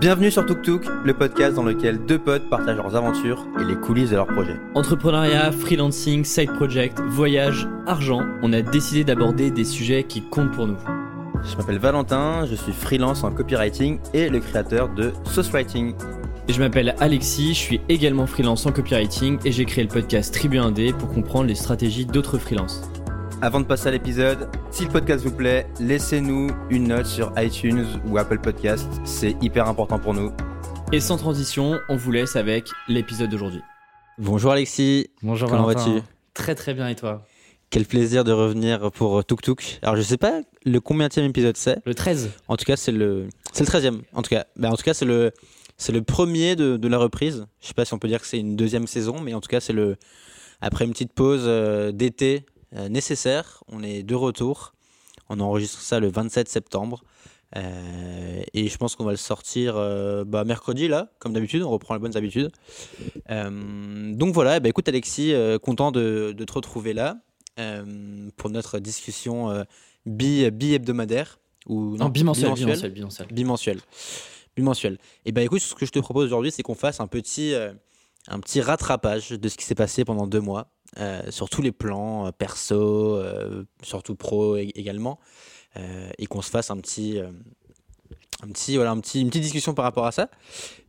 Bienvenue sur Tuk Tuk, le podcast dans lequel deux potes partagent leurs aventures et les coulisses de leurs projets. Entrepreneuriat, freelancing, side project, voyage, argent, on a décidé d'aborder des sujets qui comptent pour nous. Je m'appelle Valentin, je suis freelance en copywriting et le créateur de Sauce Writing. Et je m'appelle Alexis, je suis également freelance en copywriting et j'ai créé le podcast Tribu Indé pour comprendre les stratégies d'autres freelances. Avant de passer à l'épisode, si le podcast vous plaît, laissez-nous une note sur iTunes ou Apple Podcast, c'est hyper important pour nous. Et sans transition, on vous laisse avec l'épisode d'aujourd'hui. Bonjour Alexis. Bonjour Comment vas-tu? Très très bien et toi? Quel plaisir de revenir pour Tuk Tuk. Alors je sais pas le combien épisode c'est. Le 13 En tout cas, c'est le c'est le 13e. En tout cas, Ben, en tout cas, c'est le c'est le premier de, de la reprise. Je sais pas si on peut dire que c'est une deuxième saison, mais en tout cas, c'est le après une petite pause euh, d'été nécessaire. On est de retour. On enregistre ça le 27 septembre. Euh, et je pense qu'on va le sortir euh, bah, mercredi, là, comme d'habitude. On reprend les bonnes habitudes. Euh, donc voilà, bah, écoute Alexis, euh, content de, de te retrouver là euh, pour notre discussion euh, bi- bi-hebdomadaire. Ou, Non, bimensuel, bimensuelle. bimensuel, bimensuel. bimensuel. Bimensuel. Et ben écoute, ce que je te propose aujourd'hui, c'est qu'on fasse un petit, euh, un petit rattrapage de ce qui s'est passé pendant deux mois, euh, sur tous les plans, euh, perso, euh, surtout pro ég- également, euh, et qu'on se fasse un petit, euh, un petit, voilà, un petit, une petite discussion par rapport à ça.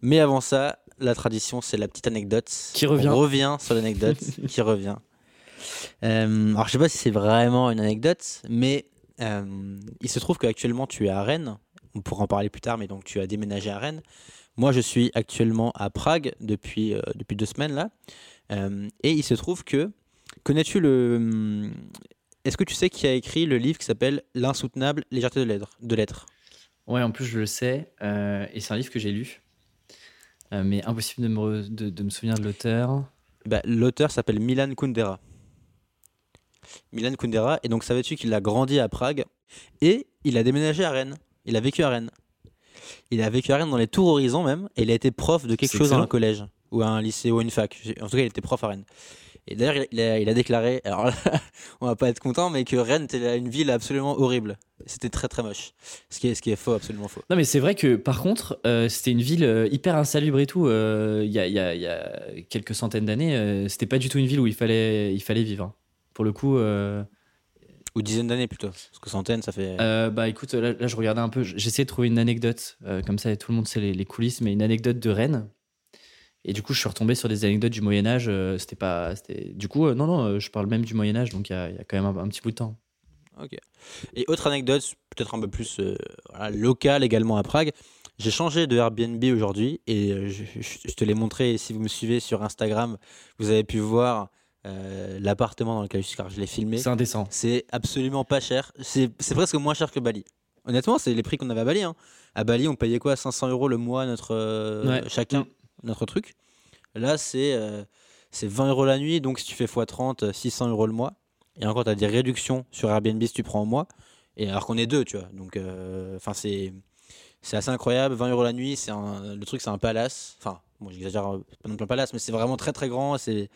Mais avant ça, la tradition, c'est la petite anecdote. Qui revient. On revient sur l'anecdote qui revient. Euh, alors je sais pas si c'est vraiment une anecdote, mais euh, il se trouve qu'actuellement tu es à Rennes. On pourra en parler plus tard, mais donc tu as déménagé à Rennes. Moi, je suis actuellement à Prague depuis, euh, depuis deux semaines là. Euh, et il se trouve que connais-tu le hum, Est-ce que tu sais qui a écrit le livre qui s'appelle L'insoutenable légèreté de l'être de l'être? Ouais, en plus je le sais, euh, et c'est un livre que j'ai lu. Mais impossible de me, de me souvenir de l'auteur. Bah, L'auteur s'appelle Milan Kundera. Milan Kundera, et donc savais-tu qu'il a grandi à Prague? Et il a déménagé à Rennes. Il a vécu à Rennes. Il a vécu à Rennes dans les Tours Horizons même, et il a été prof de quelque chose dans un collège ou à un lycée ou à une fac. En tout cas, il était prof à Rennes. Et d'ailleurs, il, il a, déclaré, alors là, on va pas être content, mais que Rennes était une ville absolument horrible. C'était très très moche. Ce qui est, ce qui est faux, absolument faux. Non, mais c'est vrai que par contre, euh, c'était une ville euh, hyper insalubre et tout. euh, Il y, a, il y a- il y a quelques centaines d'années, euh, c'était pas du tout une ville où il fallait, il fallait vivre. hein. Pour le coup, Ou dizaines d'années plutôt. Parce que centaines, ça fait. euh, bah écoute, là, là, je regardais un peu, j'essayais de trouver une anecdote, euh, comme ça tout le monde sait les, les coulisses, mais une anecdote de Rennes. Et du coup, je suis retombé sur des anecdotes du Moyen-Âge. euh, c'était pas. c'était- Du coup, non, non, je parle même du Moyen-Âge, donc il y a, il y a quand même un, un petit bout de temps. Ok. Et autre anecdote, peut-être un peu plus voilà, locale également à Prague. J'ai changé de Airbnb aujourd'hui et je, je- je te l'ai montré. Si vous me suivez sur Instagram, vous avez pu voir euh, l'appartement dans lequel je suis car je l'ai filmé. C'est indécent. C'est absolument pas cher. C'est presque moins cher que Bali. Honnêtement, c'est les prix qu'on avait à Bali. hein. À Bali, on payait quoi 500 euros le mois notre, euh, Ouais. chacun, Mm. notre truc. Là, c'est euh, c'est 20 euros la nuit. Donc, si tu fais x30, euh, 600 euros le mois. Et encore, tu as des réductions sur Airbnb si tu prends en mois. Et alors qu'on est deux, tu vois. Donc, enfin, c'est. C'est assez incroyable, 20 euros la nuit, c'est un- le truc c'est un palace. Enfin, bon j'exagère, euh, pas non plus un palace, mais c'est vraiment très très grand, c'est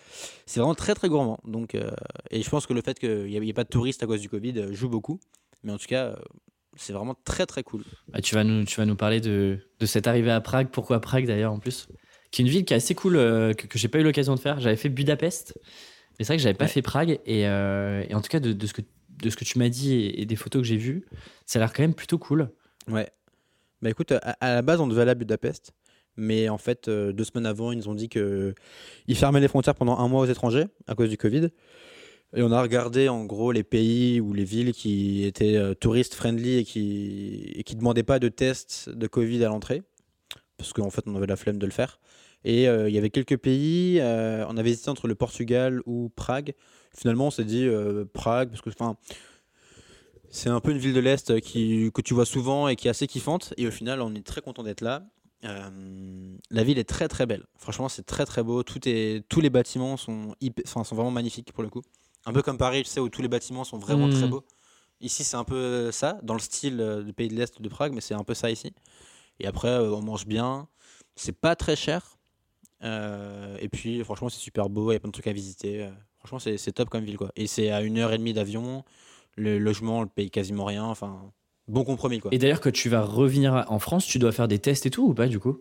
vraiment très très gourmand. Donc, euh, et je pense que le fait qu'il n'y ait pas de touristes à cause du Covid euh, joue beaucoup. Mais en tout cas, c'est vraiment très très cool. Ah, tu, vas nous, tu vas nous parler de, de cette arrivée à Prague. Pourquoi Prague d'ailleurs en plus? Qui est une ville qui est assez cool, euh, que, que j'ai pas eu l'occasion de faire. J'avais fait Budapest, mais c'est vrai que j'avais pas Ouais. fait Prague. Et, euh, et en tout cas, de, de ce que, de ce que tu m'as dit et, et des photos que j'ai vues, ça a l'air quand même plutôt cool. Ouais. Bah écoute, à, à la base, on devait aller à Budapest. Mais en fait, euh, deux semaines avant, ils nous ont dit qu'ils fermaient les frontières pendant un mois aux étrangers à cause du Covid. Et on a regardé en gros les pays ou les villes qui étaient euh, tourist friendly et qui et qui demandaient pas de test de Covid à l'entrée. Parce qu'en fait, on avait la flemme de le faire. Et euh, il y avait quelques pays, euh, on avait hésité entre le Portugal ou Prague. Finalement, on s'est dit Prague, parce que c'est un peu une ville de l'Est que tu vois souvent et qui est assez kiffante. Et au final, on est très content d'être là. Euh, la ville est très très belle. Franchement, c'est très très beau. Tout est, tous les bâtiments sont, enfin, sont vraiment magnifiques pour le coup. Un peu comme Paris, tu sais, où tous les bâtiments sont vraiment très beaux. Ici, c'est un peu ça, dans le style euh, du pays de l'Est de Prague, mais c'est un peu ça ici. Et après, euh, on mange bien. C'est pas très cher. Euh, et puis, franchement, c'est super beau. Il y a plein de trucs à visiter. Franchement, c'est c'est top comme ville, quoi. Et c'est à une heure et demie d'avion. Le logement, on le paye quasiment rien. Enfin, bon compromis quoi. Et d'ailleurs, quand tu vas revenir en France, tu dois faire des tests et tout ou pas du coup?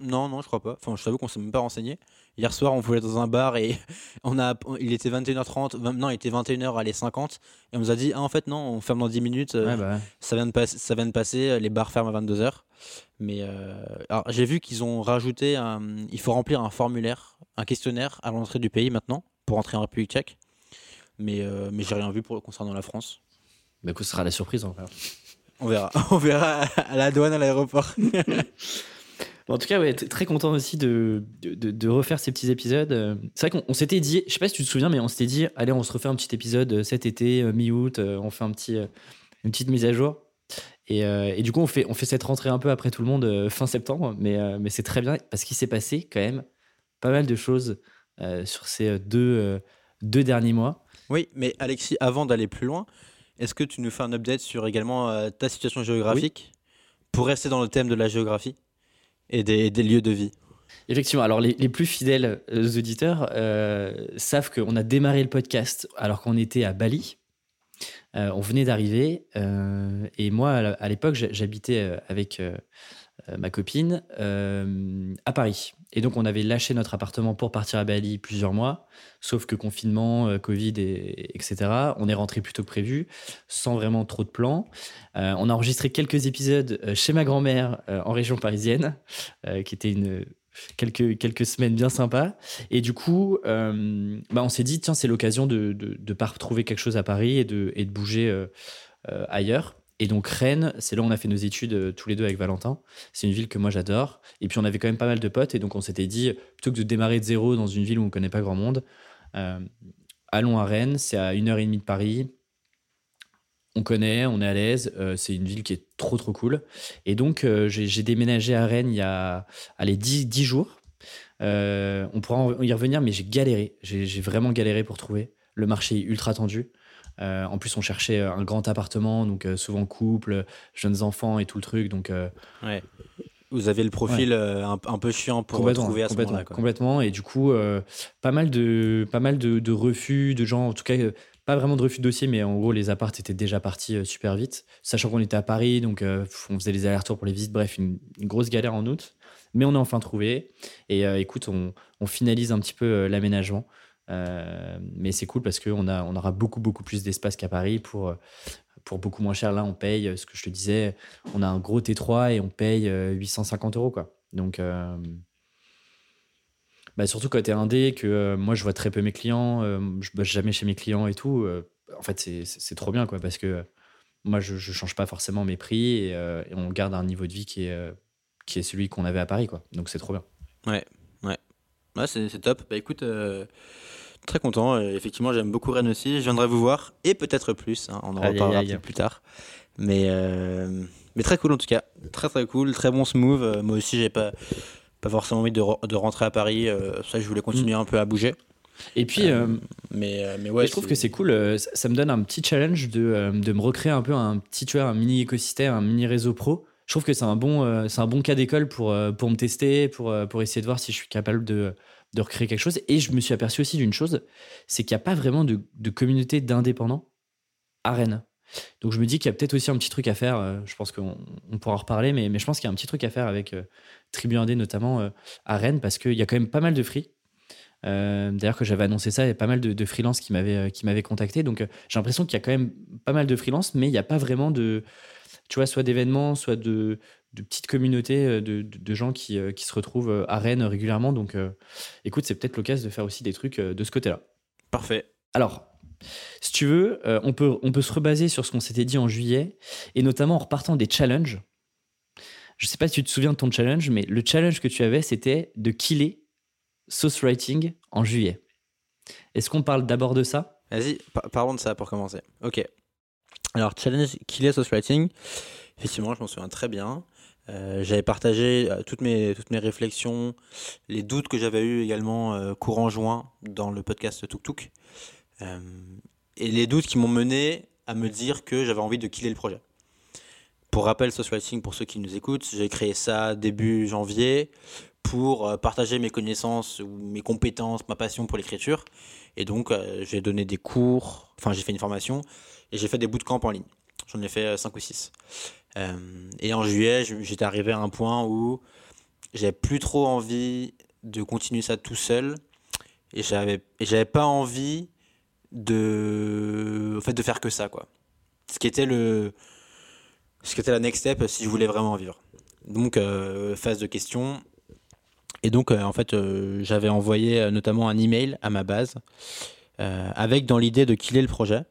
Non, non, je crois pas. Enfin, je t'avoue qu'on s'est même pas renseigné. Hier soir, on voulait dans un bar et on a, il était 21h30, vingt- non, il était 21h, allez 50, et on nous a dit, ah, en fait, non, on ferme dans 10 minutes, euh, bah ça, vient de passer, ça vient de passer, les bars ferment à 22h. Mais euh, j'ai vu qu'ils ont rajouté, un, il faut remplir un formulaire, un questionnaire à l'entrée du pays maintenant, pour entrer en République tchèque. Mais, euh, mais j'ai rien vu pour, concernant la France. Bah, écoute, ce sera la surprise. en fait. On verra, on verra à la douane, à l'aéroport. En tout cas, ouais, très content aussi de, de, refaire ces petits épisodes. C'est vrai qu'on on s'était dit, je sais pas si tu te souviens, mais on s'était dit, allez, on se refait un petit épisode euh, cet été, euh, mi-août, euh, on fait un petit, une petite mise à jour. Et, euh, et du coup, on fait, on fait cette rentrée un peu après tout le monde euh, fin septembre, mais, euh, mais c'est très bien parce qu'il s'est passé quand même pas mal de choses sur ces deux, deux derniers mois. Oui, mais Alexis, avant d'aller plus loin, est-ce que tu nous fais un update sur également euh, ta situation géographique pour rester dans le thème de la géographie et des, des lieux de vie? Effectivement, alors les, les plus fidèles euh, auditeurs euh, savent qu'on a démarré le podcast alors qu'on était à Bali. Euh, on venait d'arriver et moi, à l'époque, j'ha- j'habitais avec ma copine à Paris. Et donc, on avait lâché notre appartement pour partir à Bali plusieurs mois, sauf que confinement, euh, Covid, et, etc. On est rentré plus tôt que prévu, sans vraiment trop de plans. Euh, on a enregistré quelques épisodes euh, chez ma grand-mère en région parisienne, qui était une quelques, quelques semaines bien sympas. Et du coup, bah, on s'est dit, tiens, c'est l'occasion de ne pas retrouver quelque chose à Paris et de, et de bouger ailleurs. Et donc Rennes, c'est là où on a fait nos études euh, tous les deux avec Valentin. C'est une ville que moi j'adore. Et puis on avait quand même pas mal de potes. Et donc on s'était dit, plutôt que de démarrer de zéro dans une ville où on connaît pas grand monde, euh, allons à Rennes. C'est à une heure et demie de Paris. On connaît, on est à l'aise. euh, c'est une ville qui est trop trop cool. Et donc j'ai déménagé à Rennes il y a allez, 10, 10 jours. On pourra y revenir, mais j'ai galéré. J'ai j'ai vraiment galéré pour trouver. Le marché est ultra tendu. Euh, en plus, on cherchait un grand appartement, donc euh, souvent couple, jeunes enfants et tout le truc. Donc, euh, Ouais. Vous avez le profil euh, un, un peu chiant pour trouver à ce complètement, moment-là. complètement. Et du coup, euh, pas mal, de, pas mal de, de refus, de gens, en tout cas, euh, pas vraiment de refus de dossier, mais en gros, les apparts étaient déjà partis euh, super vite. Sachant qu'on était à Paris, donc euh, on faisait les allers-retours pour les visites. Bref, une, une grosse galère en août. Mais on a enfin trouvé. Et euh, écoute, on, on finalise un petit peu euh, l'aménagement. Euh, mais c'est cool parce qu'on on aura beaucoup, beaucoup plus d'espace qu'à Paris pour, euh, pour beaucoup moins cher. Là, on paye, euh, ce que je te disais, on a un gros T3 et on paye euh, 850 euros. Quoi. Donc, euh, bah, surtout quand indé, que euh, moi, je vois très peu mes clients, euh, je bosse jamais chez mes clients et tout. euh, en fait, c'est- trop bien quoi, parce que euh, moi, je ne change pas forcément mes prix et, euh, et on garde un niveau de vie qui est, euh, qui est celui qu'on avait à Paris. Quoi. Donc, c'est trop bien. Ouais, c'est c'est top. Bah écoute, euh, très content. Euh, effectivement, j'aime beaucoup Rennes aussi. Je viendrai vous voir et peut-être plus. hein. On en reparlera plus tard. Mais, euh, mais très cool en tout cas. Très très cool. Très bon smooth. Euh, moi aussi, j'ai pas, pas forcément envie de, re- de rentrer à Paris. Ça, je voulais continuer un peu à bouger. Et puis, Euh, mais, mais ouais, je trouve que c'est cool. Ça, ça me donne un petit challenge de, de me recréer un peu un petit, tu vois, un mini écosystème, un mini réseau pro. Je trouve que c'est un bon, euh, un bon cas d'école pour, euh, pour me tester, pour, euh, pour essayer de voir si je suis capable de, de recréer quelque chose. Et je me suis aperçu aussi d'une chose, c'est qu'il n'y a pas vraiment de, de communauté d'indépendants à Rennes. Donc je me dis qu'il y a peut-être aussi un petit truc à faire. je pense qu'on on pourra en reparler, mais, mais je pense qu'il y a un petit truc à faire avec euh, Tribu notamment à Rennes parce qu'il y a quand même pas mal de free. D'ailleurs, que j'avais annoncé ça, il y a pas mal de, de freelance qui m'avaient contacté. Donc, j'ai l'impression qu'il y a quand même pas mal de freelance, mais il n'y a pas vraiment de, tu vois, soit d'événements, soit de, de petites communautés euh, de, de, de gens qui, euh, qui se retrouvent euh, à Rennes régulièrement. Donc, euh, écoute, c'est peut-être l'occasion de faire aussi des trucs de ce côté-là. parfait. Alors, si tu veux, euh, on, peut, on peut se rebaser sur ce qu'on s'était dit en juillet, et notamment en repartant des challenges. Je sais pas si tu te souviens de ton challenge, mais le challenge que tu avais, c'était de killer Sauce Writing en juillet. Est-ce qu'on parle d'abord de ça? Vas-y, par- parlons de ça pour commencer. Ok. Alors, challenge Killer Sauce Writing. Effectivement, je m'en souviens très bien. Euh, j'avais partagé euh, toutes, mes, toutes mes réflexions, les doutes que j'avais eu également euh, courant juin dans le podcast Tuk Tuk. Et les doutes qui m'ont mené à me dire que j'avais envie de killer le projet. Pour rappel, Sauce Writing, pour ceux qui nous écoutent, j'ai créé ça début janvier pour partager mes connaissances mes compétences, ma passion pour l'écriture. Et donc, j'ai donné des cours, enfin, j'ai fait une formation et j'ai fait des bootcamps en ligne. J'en ai fait 5 ou 6. et en juillet, j'étais arrivé à un point où j'avais plus trop envie de continuer ça tout seul. Et j'avais, pas envie de, au fait, de faire que ça, quoi. Ce qui était le, ce qui était la next step si je voulais vraiment en vivre. Donc, euh, phase de questions. Et donc, euh, en fait, euh, j'avais envoyé notamment un email à ma base avec dans l'idée de killer le projet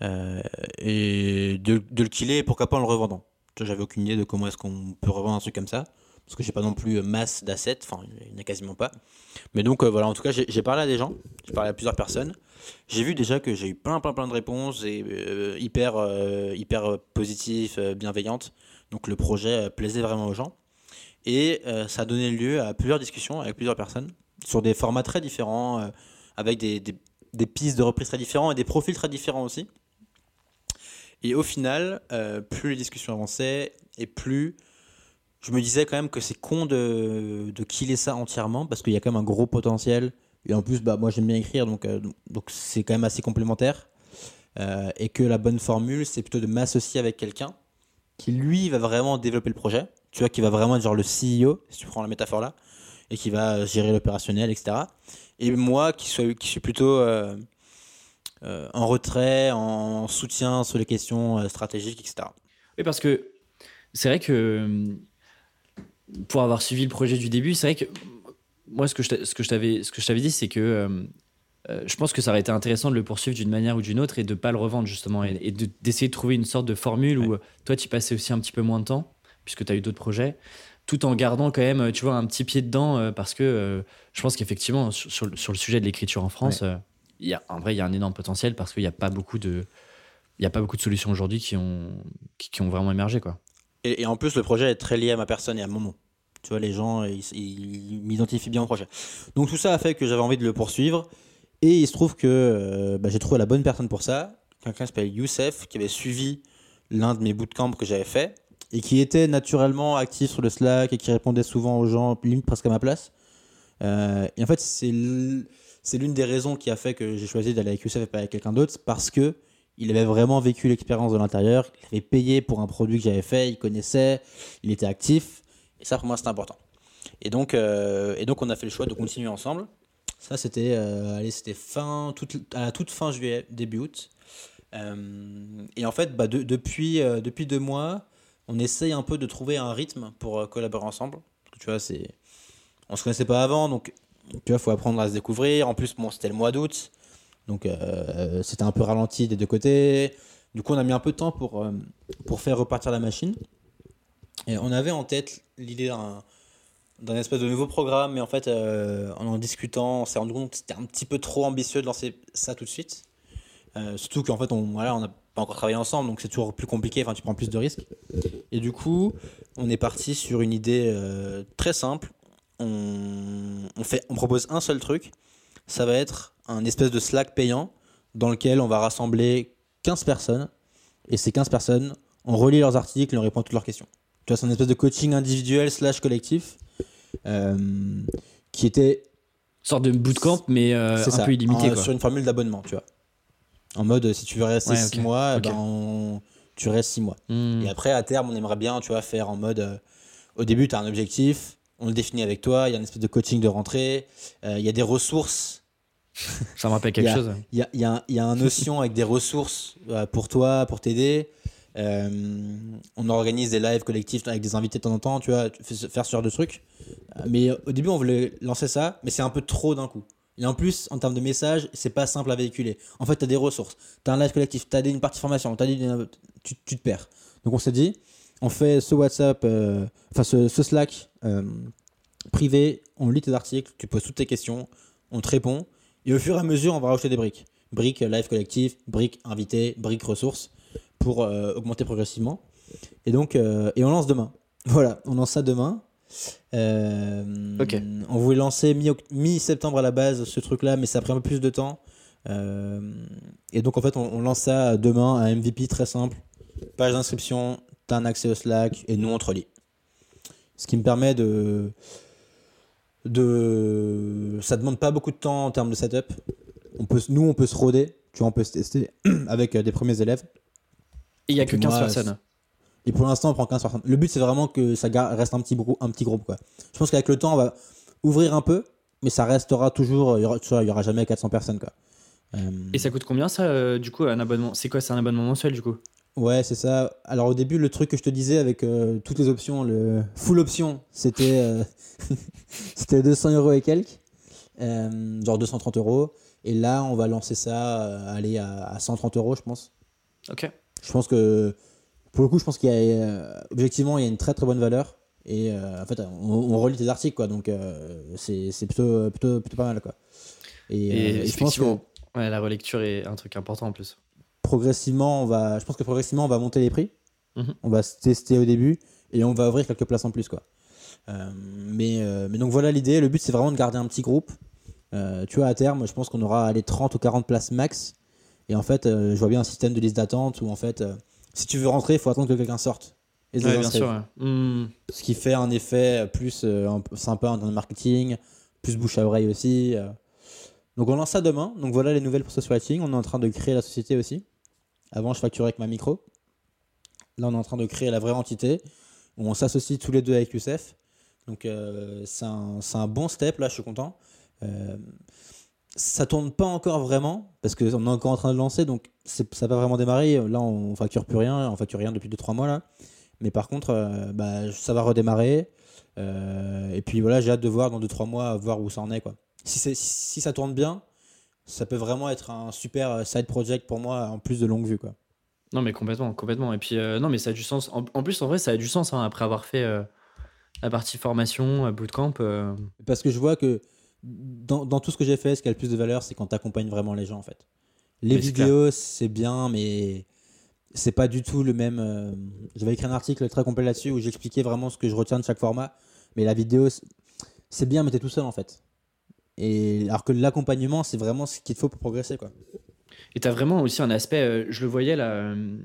et de, le killer pourquoi pas en le revendant. J'avais aucune idée de comment est-ce qu'on peut revendre un truc comme ça parce que j'ai pas non plus masse d'assets, enfin il n'y en a quasiment pas. Mais donc voilà, en tout cas j'ai parlé à des gens, j'ai parlé à plusieurs personnes. J'ai vu déjà que j'ai eu plein plein plein de réponses et hyper hyper positives, bienveillantes. Donc le projet euh, plaisait vraiment aux gens. Et euh, ça a donné lieu à plusieurs discussions avec plusieurs personnes sur des formats très différents, euh, avec des, des, pistes de reprise très différents et des profils très différents aussi. Et au final, plus les discussions avançaient et plus je me disais quand même que c'est con de, killer ça entièrement parce qu'il y a quand même un gros potentiel. Et en plus, bah, moi j'aime bien écrire donc donc c'est quand même assez complémentaire. et que la bonne formule, c'est plutôt de m'associer avec quelqu'un qui lui va vraiment développer le projet, tu vois, qui va vraiment être genre le CEO, si tu prends la métaphore là, et qui va gérer l'opérationnel, etc. Et moi qui suis, plutôt euh, euh, en retrait, en soutien sur les questions euh, stratégiques, etc. Oui, parce que c'est vrai que pour avoir suivi le projet du début, c'est vrai que moi, ce que je t'avais dit, c'est que euh, je pense que ça aurait été intéressant de le poursuivre d'une manière ou d'une autre et de ne pas le revendre justement et, d'essayer de, trouver une sorte de formule où euh, toi tu passais aussi un petit peu moins de temps puisque tu as eu d'autres projets tout en gardant quand même tu vois un petit pied dedans euh, parce que je pense qu'effectivement sur, le sujet de l'écriture en France y a, en vrai il y a un énorme potentiel parce qu'il n'y a pas beaucoup de il y a pas beaucoup de solutions aujourd'hui qui ont qui, ont vraiment émergé quoi et, en plus le projet est très lié à ma personne et à mon nom tu vois les gens ils, m'identifient bien au projet donc tout ça a fait que j'avais envie de le poursuivre et il se trouve que euh, bah, j'ai trouvé la bonne personne pour ça. Quelqu'un s'appelle Youssef, qui avait suivi l'un de mes bootcamps que j'avais fait et qui était naturellement actif sur le Slack et qui répondait souvent aux gens, presque à ma place. Euh, et en fait, c'est l'une des raisons qui a fait que j'ai choisi d'aller avec Youssef et pas avec quelqu'un d'autre, parce que il avait vraiment vécu l'expérience de l'intérieur, il avait payé pour un produit que j'avais fait, il connaissait, il était actif, et ça pour moi c'est important. Et donc, euh, et donc on a fait le choix de continuer ensemble. Ça, c'était euh, fin, toute, à la toute fin juillet, début août. Euh, et en fait, bah, depuis, depuis deux mois, on essaye un peu de trouver un rythme pour collaborer ensemble. Parce que, tu vois, c'est... On se connaissait pas avant, donc tu vois, faut apprendre à se découvrir. En plus, bon, c'était le mois d'août, donc c'était un peu ralenti des deux côtés. Du coup, on a mis un peu de temps pour, pour faire repartir la machine. Et on avait en tête l'idée d'un d'un espèce de nouveau programme, mais en fait, euh, en en discutant, on s'est rendu compte que c'était un petit peu trop ambitieux de lancer ça tout de suite. Euh, surtout qu'en fait, on voilà, n'a pas encore travaillé ensemble, donc c'est toujours plus compliqué, enfin, tu prends plus de risques. Et du coup, on est parti sur une idée euh, très simple. On, on, fait, on propose un seul truc, ça va être un espèce de Slack payant dans lequel on va rassembler 15 personnes, et ces 15 personnes, on relit leurs articles et on répond à toutes leurs questions. Tu vois, c'est une espèce de coaching individuel slash collectif euh, qui était sorte de bootcamp mais euh, un peu illimité sur une formule d'abonnement tu vois. En mode si tu veux rester 6 mois ben, tu restes 6 mois. Hmm. et après à terme on aimerait bien tu vois faire en mode euh, au début tu as un objectif on le définit avec toi il y a une espèce de coaching de rentrée il y a des ressources ça me rappelle quelque chose il y a, y, a, y a un notion avec des ressources pour toi pour t'aider euh, on organise des lives collectifs avec des invités de temps en temps, tu vois, faire ce genre de trucs. Euh, mais au début, on voulait lancer ça, mais c'est un peu trop d'un coup. Et en plus, en termes de messages, c'est pas simple à véhiculer. En fait, tu as des ressources, tu as un live collectif, tu as une partie formation, as dit, tu, tu, te perds. Donc on s'est dit, on fait ce WhatsApp, euh, enfin ce, Slack privé, on lit tes articles, tu poses toutes tes questions, on te répond, et au fur et à mesure, on va rajouter des briques. Briques live collectif, briques invité, briques ressources pour euh, augmenter progressivement. Et donc, euh, et on lance demain. Voilà, on lance ça demain. Euh, on voulait lancer mi-septembre à la base ce truc-là, mais ça a pris un peu plus de temps. et donc en fait, on, lance ça demain, un MVP très simple. Page d'inscription, tu as un accès au Slack et nous on te relie. Ce qui me permet de, de. Ça demande pas beaucoup de temps en termes de setup. On peut, nous, on peut se roder, tu vois, on peut se tester avec des premiers élèves. Et il y a que puis 15 moi, personnes. Et pour l'instant, on prend 15 personnes. Le but, c'est vraiment que ça reste un petit, grou- un petit groupe. Quoi. Je pense qu'avec le temps, on va ouvrir un peu, mais ça restera toujours. Il y aura, tu vois, il y aura jamais 400 personnes. Quoi. Euh, Et ça coûte combien ça, euh, du coup, un abonnement? C'est quoi C'est un abonnement mensuel, du coup? Ouais, c'est ça. Alors au début, le truc que je te disais avec euh, toutes les options, le full option, c'était euh, c'était 200 euros et quelques, Euh, genre 230 euros. Et là, on va lancer ça, euh, aller à, à 130 euros, je pense. Ok. Je pense que, pour le coup, je pense qu'il y a, objectivement, il y a une très très bonne valeur. Et en fait, on, on relit tes articles, quoi. Donc c'est c'est plutôt, plutôt, plutôt pas mal, quoi. Et, Et, et je pense que effectivement, ouais, la relecture est un truc important en plus. Progressivement, on va, je pense que progressivement, on va monter les prix. Mhm. On va se tester au début et on va ouvrir quelques places en plus, quoi. Euh, mais, euh, mais donc voilà l'idée. Le but, c'est vraiment de garder un petit groupe. Euh, tu vois, à terme, je pense qu'on aura les 30 ou 40 places max. Et en fait, je vois bien un système de liste d'attente où en fait, si tu veux rentrer, il faut attendre que quelqu'un sorte. Et se Ouais, bien désinscrire. sûr. ouais. Hmm. Ce qui fait un effet plus sympa en termes de marketing, plus bouche à oreille aussi. Donc on lance ça demain. Donc voilà les nouvelles pour Social Writing. On est en train de créer la société aussi. Avant, je facturais avec ma micro. Là, on est en train de créer la vraie entité où on s'associe tous les deux avec Youssef. Donc euh, c'est un, bon step. Là, je suis content. Euh, ça tourne pas encore vraiment parce qu'on est encore en train de lancer. Donc ça va vraiment démarrer. Là, on facture plus rien. On facture rien depuis 2-3 mois là. Mais par contre, euh, bah, ça va redémarrer. Euh, et puis voilà, j'ai hâte de voir dans 2-3 mois, voir où ça en est. Quoi. Si, c'est- si ça tourne bien, ça peut vraiment être un super euh, side project pour moi en plus de longue vue. Quoi. Non, mais complètement, complètement. Et puis, euh, non, mais ça a du sens. En, en plus, en vrai, ça a du sens hein, après avoir fait euh, la partie formation, bootcamp. euh, Parce que je vois que dans, dans tout ce que j'ai fait, ce qui a le plus de valeur, c'est quand tu accompagnes vraiment les gens en fait. Les Mais vidéos, c'est bien, mais c'est pas du tout le même. J'avais écrit un article très complet là-dessus où j'expliquais vraiment ce que je retiens de chaque format. Mais la vidéo, c'est- c'est bien, mais t'es tout seul en fait. Alors que l'accompagnement, c'est vraiment ce qu'il faut pour progresser quoi. Et tu as vraiment aussi un aspect, euh, je le voyais là, euh,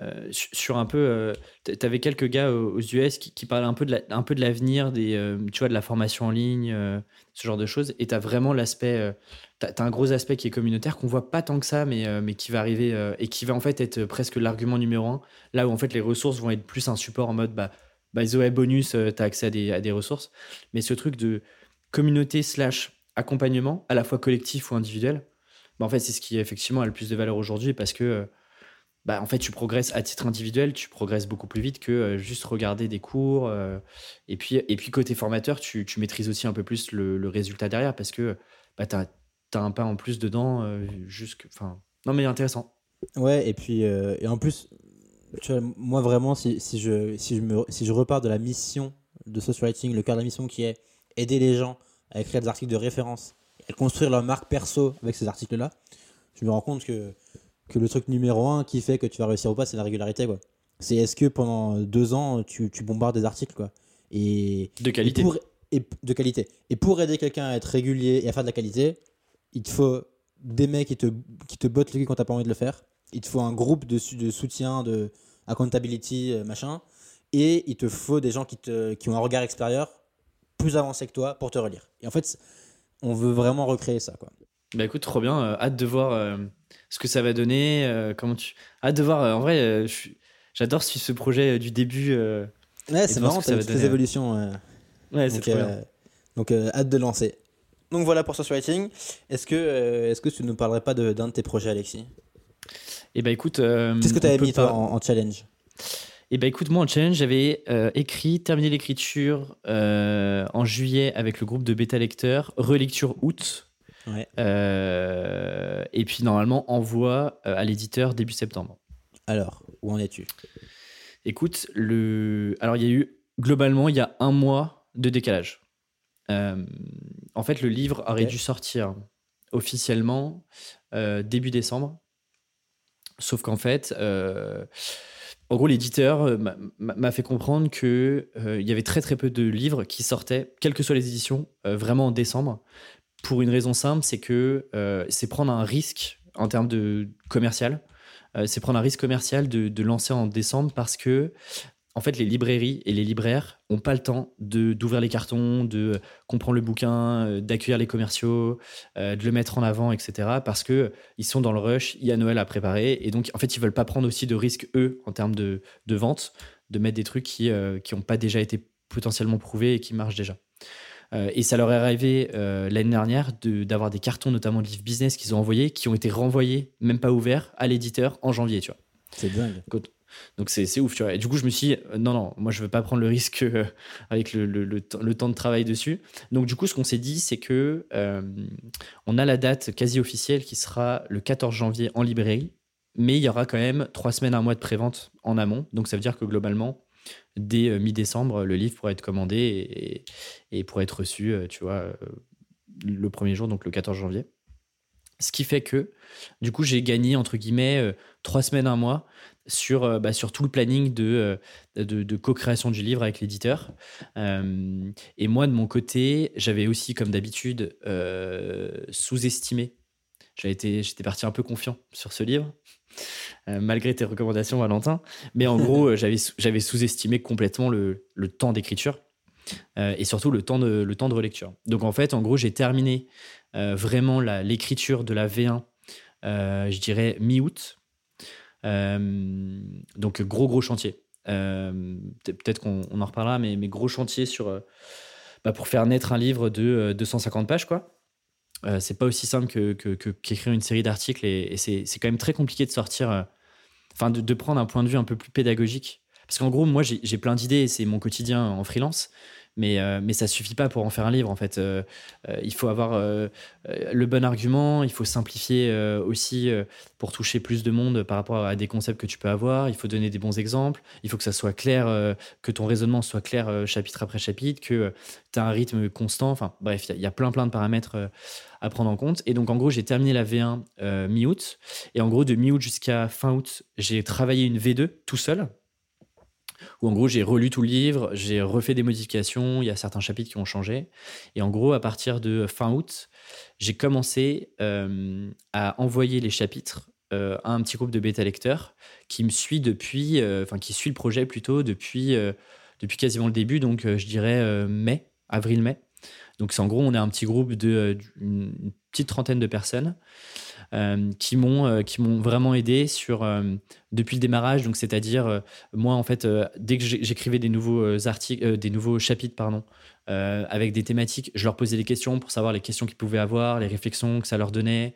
euh, sur, un peu, euh, tu avais quelques gars aux, US qui, qui parlaient un peu de l'avenir, des, tu vois, de la formation en ligne, ce genre de choses. Et tu as vraiment l'aspect, tu as, un gros aspect qui est communautaire qu'on voit pas tant que ça, mais, mais qui va arriver et qui va en fait être presque l'argument numéro un. Là où en fait les ressources vont être plus un support en mode, bah, the way, bonus, tu as accès à des, à des ressources. Mais ce truc de communauté slash accompagnement, à la fois collectif ou individuel, bah, en fait, c'est ce qui effectivement a le plus de valeur aujourd'hui parce que euh, bah, en fait, tu progresses à titre individuel, tu progresses beaucoup plus vite que euh, juste regarder des cours. euh, et, puis, et puis, côté formateur, tu, maîtrises aussi un peu plus le, résultat derrière parce que bah, tu as, un pas en plus dedans. jusque, enfin, non, mais intéressant. Ouais, et puis et en plus, moi vraiment, si, si, je, si, je me, si je repars de la mission de Social Writing, le cœur de la mission qui est aider les gens à écrire des articles de référence et à construire leur marque perso avec ces articles-là, je me rends compte que, que le truc numéro un qui fait que tu vas réussir ou pas, c'est la régularité. quoi. C'est est-ce que pendant deux ans, tu, tu bombardes des articles quoi. Et, De qualité. et pour, et de qualité. Et pour aider quelqu'un à être régulier et à faire de la qualité, il te faut des mecs qui te, qui te bottent le cul quand t'as pas envie de le faire. Il te faut un groupe de, de soutien, de accountability, euh, machin. Et il te faut des gens qui, te, qui ont un regard extérieur plus avancé que toi pour te relire. Et en fait, on veut vraiment recréer ça. Quoi. Bah écoute, trop bien. euh, hâte de voir euh, ce que ça va donner. euh, comment tu... Hâte de voir. en vrai, j'adore suivre ce projet du début. Ouais, c'est marrant, t'as donner, évolutions. Ouais, c'est trop bien. donc hâte de lancer. Donc voilà pour Social Writing. Est-ce que, est-ce que tu ne nous parlerais pas d'un de, tes projets, Alexis? Et bah écoute. Qu'est-ce que tu avais mis toi en challenge? Et bah écoute, moi en challenge, j'avais euh, écrit, terminé l'écriture euh, en juillet avec le groupe de bêta lecteurs, relecture août. Ouais. Euh, et puis normalement, envoi à l'éditeur début septembre. Alors, où en es-tu? Écoute, le... alors il y a eu, globalement, il y a un mois de décalage. En fait, le livre aurait dû sortir officiellement début décembre. Sauf qu'en fait, en gros, l'éditeur euh, m'a- fait comprendre que euh, y avait très très peu de livres qui sortaient, quelles que soient les éditions, euh, vraiment en décembre. Pour une raison simple, c'est que c'est prendre un risque en termes de commercial. C'est prendre un risque commercial de lancer en décembre parce que en fait, les librairies et les libraires n'ont pas le temps d'ouvrir les cartons, de comprendre le bouquin, euh, d'accueillir les commerciaux, euh, de le mettre en avant, etc. Parce que ils sont dans le rush, il y a Noël à préparer, et donc en fait, ils veulent pas prendre aussi de risques eux en termes de, de vente, de mettre des trucs qui qui n'ont pas déjà été potentiellement prouvés et qui marchent déjà. et ça leur est arrivé l'année dernière d'avoir des cartons, notamment de livres business qu'ils ont envoyés, qui ont été renvoyés, même pas ouverts, à l'éditeur en janvier, tu vois. C'est dingue. Donc c'est ouf, tu vois. Et du coup, je me suis dit, euh, non, non, moi, je veux pas prendre le risque euh, avec le, le, temps de travail dessus. Donc, du coup, ce qu'on s'est dit, c'est que euh, on a la date quasi officielle qui sera le 14 janvier en librairie, mais il y aura quand même trois semaines, un mois de prévente en amont. Donc, ça veut dire que globalement, dès mi-décembre, le livre pourrait être commandé et, et, pourrait être reçu, tu vois, le premier jour, donc le 14 janvier. Ce qui fait que, du coup, j'ai gagné, entre guillemets, trois semaines, un mois sur, euh, bah, sur tout le planning de, euh, de, co-création du livre avec l'éditeur. Euh, et moi, de mon côté, j'avais aussi, comme d'habitude, sous-estimé. J'étais parti un peu confiant sur ce livre, malgré tes recommandations, Valentin. Mais en gros, j'avais sous-estimé complètement le, le temps d'écriture. et surtout le temps, de, le temps de relecture. Donc en fait, en gros, j'ai terminé vraiment l'écriture de la V1, je dirais mi-août, donc gros gros chantier. Euh, peut-être qu'on en reparlera, mais, gros chantier sur euh, bah, pour faire naître un livre de 250 pages quoi. c'est pas aussi simple que, qu'écrire une série d'articles et, c'est, quand même très compliqué de sortir, enfin de, prendre un point de vue un peu plus pédagogique. Parce qu'en gros, moi j'ai, plein d'idées, c'est mon quotidien en freelance, mais, euh, mais ça suffit pas pour en faire un livre en fait. Euh, euh, il faut avoir le bon argument, il faut simplifier aussi pour toucher plus de monde par rapport à des concepts que tu peux avoir, il faut donner des bons exemples, il faut que ça soit clair, que ton raisonnement soit clair chapitre après chapitre, que tu as un rythme constant, enfin bref, il y, a plein plein de paramètres à prendre en compte. Et donc en gros, j'ai terminé la V1 mi-août, et en gros de mi-août jusqu'à fin août, j'ai travaillé une V2 tout seul où en gros j'ai relu tout le livre, j'ai refait des modifications, il y a certains chapitres qui ont changé. Et en gros, à partir de fin août, j'ai commencé euh, à envoyer les chapitres euh, à un petit groupe de bêta lecteurs qui me suit depuis, euh, enfin qui suit le projet plutôt depuis, depuis quasiment le début, donc je dirais mai, avril-mai. Donc c'est en gros, on est un petit groupe de une petite trentaine de personnes. Euh, qui m'ont euh, qui m'ont vraiment aidé sur euh, depuis le démarrage. Donc c'est-à-dire moi en fait dès que j'écrivais des nouveaux articles, des nouveaux chapitres pardon, avec des thématiques, je leur posais des questions pour savoir les questions qu'ils pouvaient avoir, les réflexions que ça leur donnait,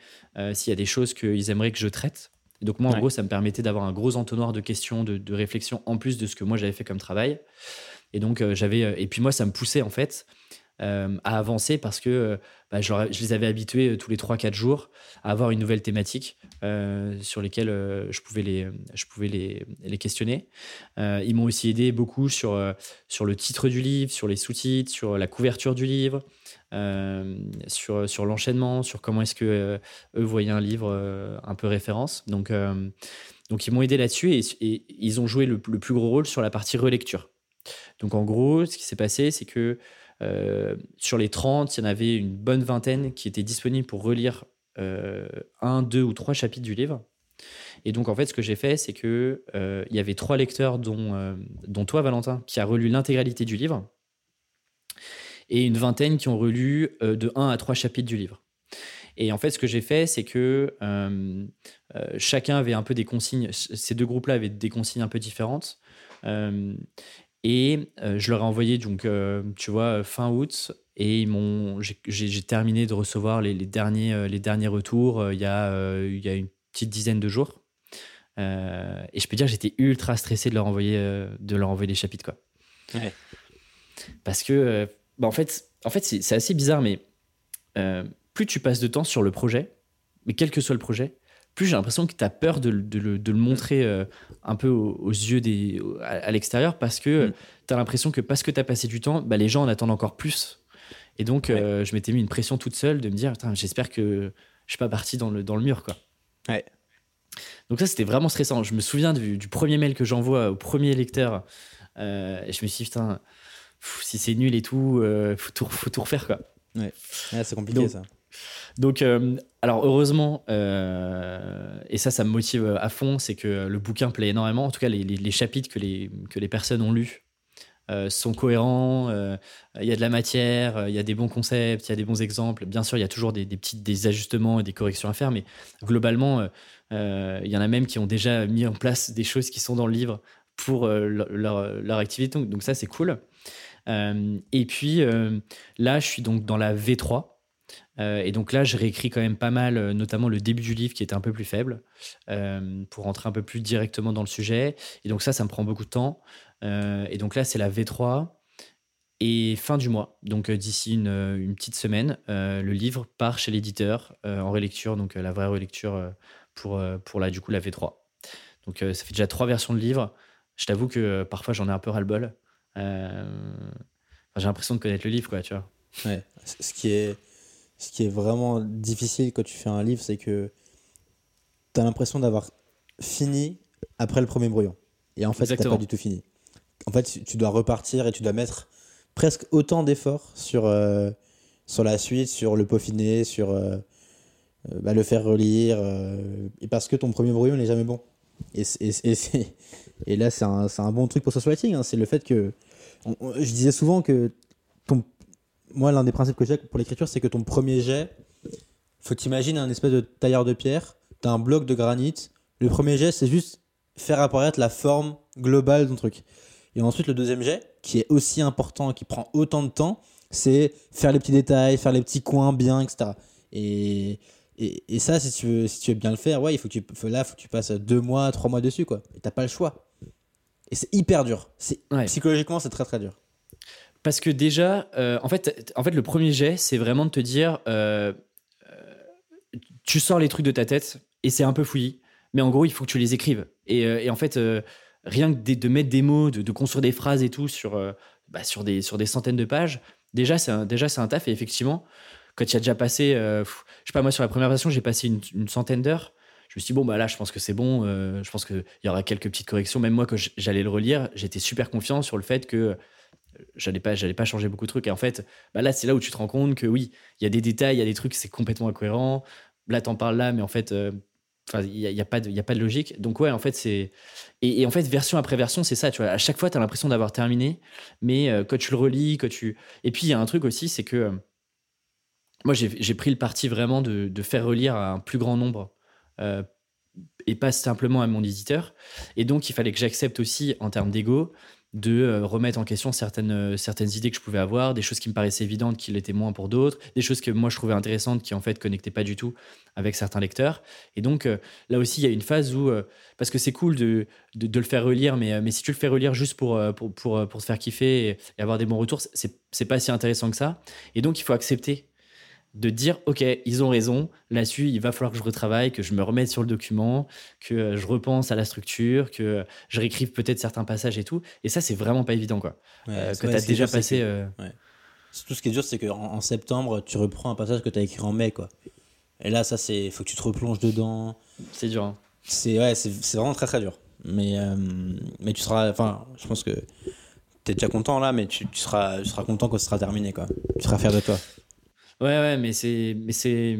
s'il y a des choses qu'ils aimeraient que je traite. donc moi, en gros, ça me permettait d'avoir un gros entonnoir de questions, de, de réflexions, en plus de ce que moi j'avais fait comme travail. Et donc j'avais, et puis moi, ça me poussait en fait euh, à avancer parce que euh, bah, je, les avais habitués euh, tous les 3-4 jours à avoir une nouvelle thématique sur lesquelles je pouvais les, je pouvais les, les questionner. ils m'ont aussi aidé beaucoup sur, sur le titre du livre, sur les sous-titres, sur la couverture du livre, sur, sur l'enchaînement, sur comment est-ce que eux voyaient un livre un peu référence. Donc, donc ils m'ont aidé là-dessus et, ils ont joué le, plus gros rôle sur la partie relecture. Donc en gros, ce qui s'est passé, c'est que sur les 30, il y en avait une bonne vingtaine qui étaient disponibles pour relire euh, un, deux ou trois chapitres du livre. Et donc, en fait, ce que j'ai fait, c'est que euh, y avait trois lecteurs, dont, dont toi, Valentin, qui a relu l'intégralité du livre, et une vingtaine qui ont relu de 1 à 3 chapitres du livre. Et en fait, ce que j'ai fait, c'est que chacun avait un peu des consignes, ces deux groupes-là avaient des consignes un peu différentes. Et euh, je leur ai envoyé, donc, euh, tu vois, fin août. Et ils m'ont, j'ai, terminé de recevoir les, derniers, euh, les derniers retours il y, a, il y a une petite dizaine de jours. et je peux dire, j'étais ultra stressé de leur envoyer, de leur envoyer les chapitres, quoi. Parce que, bah, en fait, en fait c'est, assez bizarre, mais plus tu passes de temps sur le projet, mais quel que soit le projet, plus j'ai l'impression que tu as peur de, de, le montrer euh, un peu aux, yeux des, à, l'extérieur parce que mm. tu as l'impression que parce que tu as passé du temps, bah, les gens en attendent encore plus. Et donc, euh, je m'étais mis une pression toute seule de me dire, j'espère que je suis pas parti dans le, dans le mur. Quoi. Ouais. Donc ça, c'était vraiment stressant. Je me souviens du, premier mail que j'envoie au premier lecteur. Euh, et je me suis dit, putain, si c'est nul et tout, il faut tout, faut tout refaire. Quoi. Ouais, c'est compliqué ça Donc, euh, alors heureusement, euh, et ça, ça me motive à fond, c'est que le bouquin plaît énormément. En tout cas, les, chapitres que les, que les personnes ont lus euh, sont cohérents. Il y a de la matière, il y a des bons concepts, il y a des bons exemples. Bien sûr, il y a toujours des, des petits des ajustements et des corrections à faire, mais globalement, il y en a même qui ont déjà mis en place des choses qui sont dans le livre pour leur, leur- leur activité. Donc, donc ça, c'est cool. Et puis là, je suis donc dans la V3. Euh, et donc là, je réécris quand même pas mal, euh, notamment le début du livre qui était un peu plus faible, euh, pour rentrer un peu plus directement dans le sujet. Et donc ça, ça me prend beaucoup de temps. Et donc là, c'est la V3. Et fin du mois, donc d'ici une, petite semaine, le livre part chez l'éditeur en relecture, donc la vraie relecture pour, pour la, du coup, la V3. Donc ça fait déjà trois versions de livre. Je t'avoue que parfois j'en ai un peu ras-le-bol. J'ai l'impression de connaître le livre, quoi, tu vois. Ouais. Ce qui est, ce qui est vraiment difficile quand tu fais un livre, c'est que tu as l'impression d'avoir fini après le premier brouillon. Et en fait, tu pas du tout fini. En fait, tu- dois repartir et tu dois mettre presque autant d'efforts sur, euh, sur la suite, sur le peaufiner, sur euh, euh, bah, le faire relire. euh, et parce que ton premier brouillon n'est jamais bon. Et, là, c'est un, un bon truc pour social writing. hein, c'est le fait que. on- on- je disais souvent que ton moi, l'un des principes que j'ai pour l'écriture, c'est que ton premier jet, faut t'imaginer un espèce de tailleur de pierre, t'as un bloc de granit. Le premier jet, c'est juste faire apparaître la forme globale de ton truc. Et ensuite, le deuxième jet, qui est aussi important, qui prend autant de temps, c'est faire les petits détails, faire les petits coins bien, etc. Et, et, et ça, si tu, veux, si tu veux bien le faire, ouais, il faut que tu, là, faut que tu passes deux mois, trois mois dessus, quoi. Et t'as pas le choix. Et c'est hyper dur. C'est, Ouais. Psychologiquement, c'est très très dur. Parce que déjà, euh, en, fait, en fait, le premier jet, c'est vraiment de te dire, euh, euh, tu sors les trucs de ta tête et c'est un peu fouillis, mais en gros, il faut que tu les écrives. Et, en fait, rien que de, mettre des mots, de, construire des phrases et tout sur, bah, sur, des, sur des centaines de pages, déjà, c'est un, un taf. Et effectivement, quand tu as déjà passé, je sais pas, moi, sur la première version, j'ai passé une, centaine d'heures. Je me suis dit, bon, bah là, je pense que c'est bon. je pense qu'il y aura quelques petites corrections. Même moi, quand j'allais le relire, j'étais super confiant sur le fait que j'allais pas, j'allais pas changer beaucoup de trucs. Et en fait, bah là, c'est là où tu te rends compte que oui, il y a des détails, il y a des trucs, c'est complètement incohérent. Là, t'en parles là, mais en fait, euh, il n'y a, y a pas de, y a pas de logique. Donc ouais, en fait, c'est et, en fait, version après version, c'est ça. Tu vois, à chaque fois, tu as l'impression d'avoir terminé, mais euh, quand tu le relis, quand tu et puis il y a un truc aussi, c'est que euh, moi, j'ai j'ai pris le parti vraiment de, de faire relire à un plus grand nombre. euh, et pas simplement à mon éditeur. Et donc, il fallait que j'accepte aussi, en termes d'ego, de euh, remettre en question certaines, euh, certaines idées que je pouvais avoir, des choses qui me paraissaient évidentes qui l'étaient moins pour d'autres, des choses que moi je trouvais intéressantes qui en fait connectaient pas du tout avec certains lecteurs. Et donc euh, là aussi, il y a une phase où, parce que c'est cool de, de, le faire relire, mais, mais si tu le fais relire juste pour, pour, pour, pour te faire kiffer et, avoir des bons retours, c'est pas si intéressant que ça. Et donc il faut accepter de dire ok ils ont raison là-dessus il va falloir que je retravaille que je me remette sur le document que euh, je repense à la structure que je réécrive peut-être certains passages et tout et ça c'est vraiment pas évident quoi Ouais, Euh, que ouais, tu as déjà dur, passé que- euh, Tout ce qui est dur, c'est qu'en en septembre, tu reprends un passage que tu as écrit en mai, quoi. Et là, ça, c'est. faut que tu te replonges dedans. c'est dur hein. C'est ouais, c'est c'est vraiment très très dur. Mais, euh, mais tu seras. Enfin, je pense que tu es déjà content là, mais tu, tu seras, tu seras content quand ce sera terminé, quoi. Tu seras fier de toi. Ouais ouais mais c'est mais c'est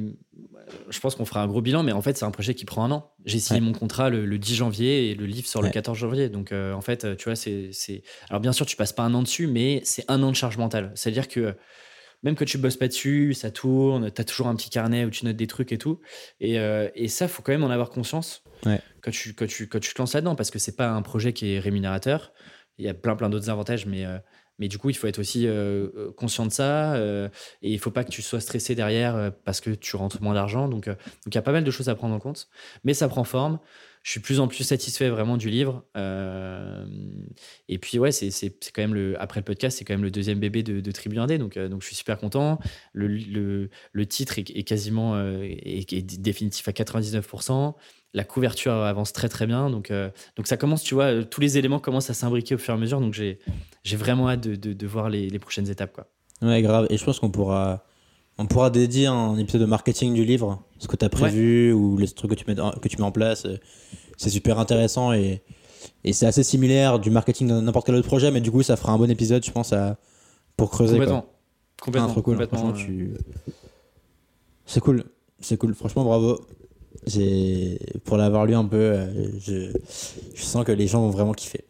je pense qu'on fera un gros bilan mais en fait c'est un projet qui prend un an j'ai signé Ouais. mon contrat le, le 10 janvier et le livre sort le Ouais. 14 janvier donc euh, en fait tu vois c'est c'est alors bien sûr tu passes pas un an dessus mais c'est un an de charge mentale c'est à dire que même que tu bosses pas dessus, ça tourne, tu as toujours un petit carnet où tu notes des trucs et tout. Et, euh, et ça, faut quand même en avoir conscience Ouais. quand, tu, quand, tu, quand tu te lances là-dedans, parce que c'est pas un projet qui est rémunérateur. Il y a plein, plein d'autres avantages, mais, euh, mais du coup, il faut être aussi euh, euh, conscient de ça. euh, et il faut pas que tu sois stressé derrière parce que tu rentres moins d'argent. Donc, il y a pas mal de choses à prendre en compte. Mais ça prend forme. Je suis plus en plus satisfait vraiment du livre. Et puis, ouais, c'est c'est- c'est quand même le. Après le podcast, c'est quand même le deuxième bébé de, de Tribu Indé. Donc, donc, je suis super content. Le, le, le titre est, quasiment est définitif à 99%. La couverture avance très, très bien. Donc, euh, donc ça commence, tu vois, euh, tous les éléments commencent à s'imbriquer au fur et à mesure. Donc, j'ai j'ai vraiment hâte de, de, de voir les, les prochaines étapes. Quoi. Ouais, grave. Et je pense qu'on pourra. On pourra dédier un épisode de marketing du livre, ce que tu as prévu ou les trucs que tu mets, en- que tu mets en place. euh, C'est super intéressant et, et c'est assez similaire du marketing de n'importe quel autre projet, mais du coup, ça fera un bon épisode, je pense, à, pour creuser. quoi. Complètement. Complètement. Ah, trop cool. complètement, Franchement, tu... C'est cool, c'est cool. Franchement, bravo. J'ai pour l'avoir lu un peu, euh, je, je sens que les gens vont vraiment kiffer.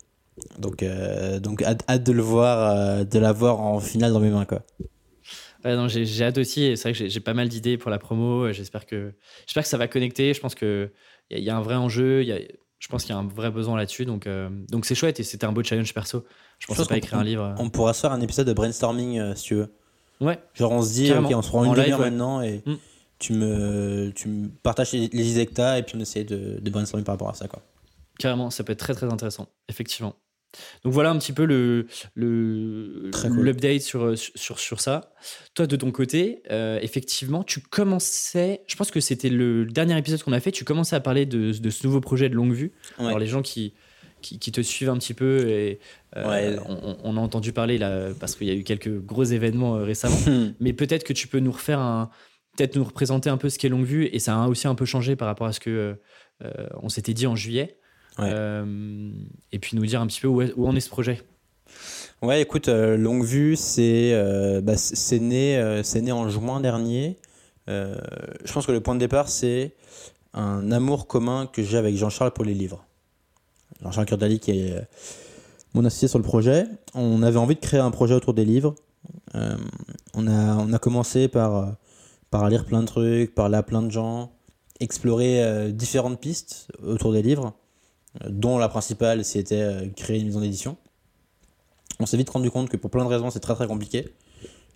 Donc, euh, donc hâte, hâte de le voir, euh, de l'avoir en finale dans mes mains quoi. Ouais, j'ai hâte aussi. et C'est vrai que j'ai- pas mal d'idées pour la promo. J'espère que, j'espère que ça va connecter. Je pense qu'il y, y a un vrai enjeu. Y a, je pense qu'il y a un vrai besoin là-dessus. Donc, euh, donc c'est chouette et c'était un beau challenge perso. Je pensais pas écrire un livre. On pourra se faire un épisode de brainstorming euh, si tu veux. Ouais, Genre on se dit, Carrément. ok, on se prend En une demi-heure ouais. maintenant et Mm. Tu, me, tu me partages les, les idées que t'as et puis on essaie de, de brainstormer par rapport à ça quoi. carrément. Ça peut être très très intéressant. Effectivement. Donc voilà un petit peu le le cool. l'update sur, sur sur ça. Toi de ton côté, euh, effectivement, tu commençais. Je pense que c'était le dernier épisode qu'on a fait. Tu commençais à parler de, de ce nouveau projet de longue vue. Ouais. Alors les gens qui, qui, qui te suivent un petit peu et euh, Ouais. on, on- on a entendu parler là parce qu'il y a eu quelques gros événements euh, récemment. Mais peut-être que tu peux nous refaire un, peut-être nous représenter un peu ce qu'est longue vue et ça a aussi un peu changé par rapport à ce que euh, on s'était dit en juillet. Ouais. Euh, et puis nous dire un petit peu où, est- où en est ce projet. Ouais, écoute, euh, Longue Vue, c'est bah, né, c'est né en juin dernier. Je pense que le point de départ, c'est un amour commun que j'ai avec Jean-Charles pour les livres. Jean-Charles Kurdali, qui est mon associé sur le projet. On avait envie de créer un projet autour des livres. On, a, on a commencé par, par lire plein de trucs, parler à plein de gens, explorer euh, différentes pistes autour des livres, euh, dont la principale, c'était euh, créer une maison d'édition. On s'est vite rendu compte que pour plein de raisons, c'est très très compliqué.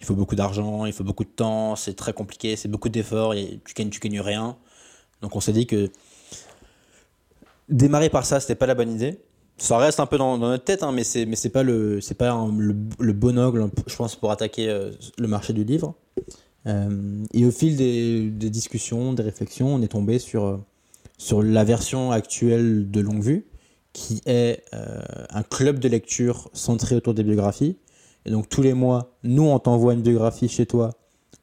Il faut beaucoup d'argent, il faut beaucoup de temps, c'est très compliqué, c'est beaucoup d'efforts, et tu gagnes, tu gagnes rien. Donc on s'est dit que démarrer par ça, c'était pas la bonne idée. Ça reste un peu dans, notre tête, hein, mais c'est mais pas le pas le, bon angle, je pense, pour attaquer le marché du livre. Euh, et au fil des, discussions, des réflexions, on est tombé sur euh, sur la version actuelle de Longue Vue, qui est euh, un club de lecture centré autour des biographies. Et donc tous les mois, nous, on t'envoie une biographie chez toi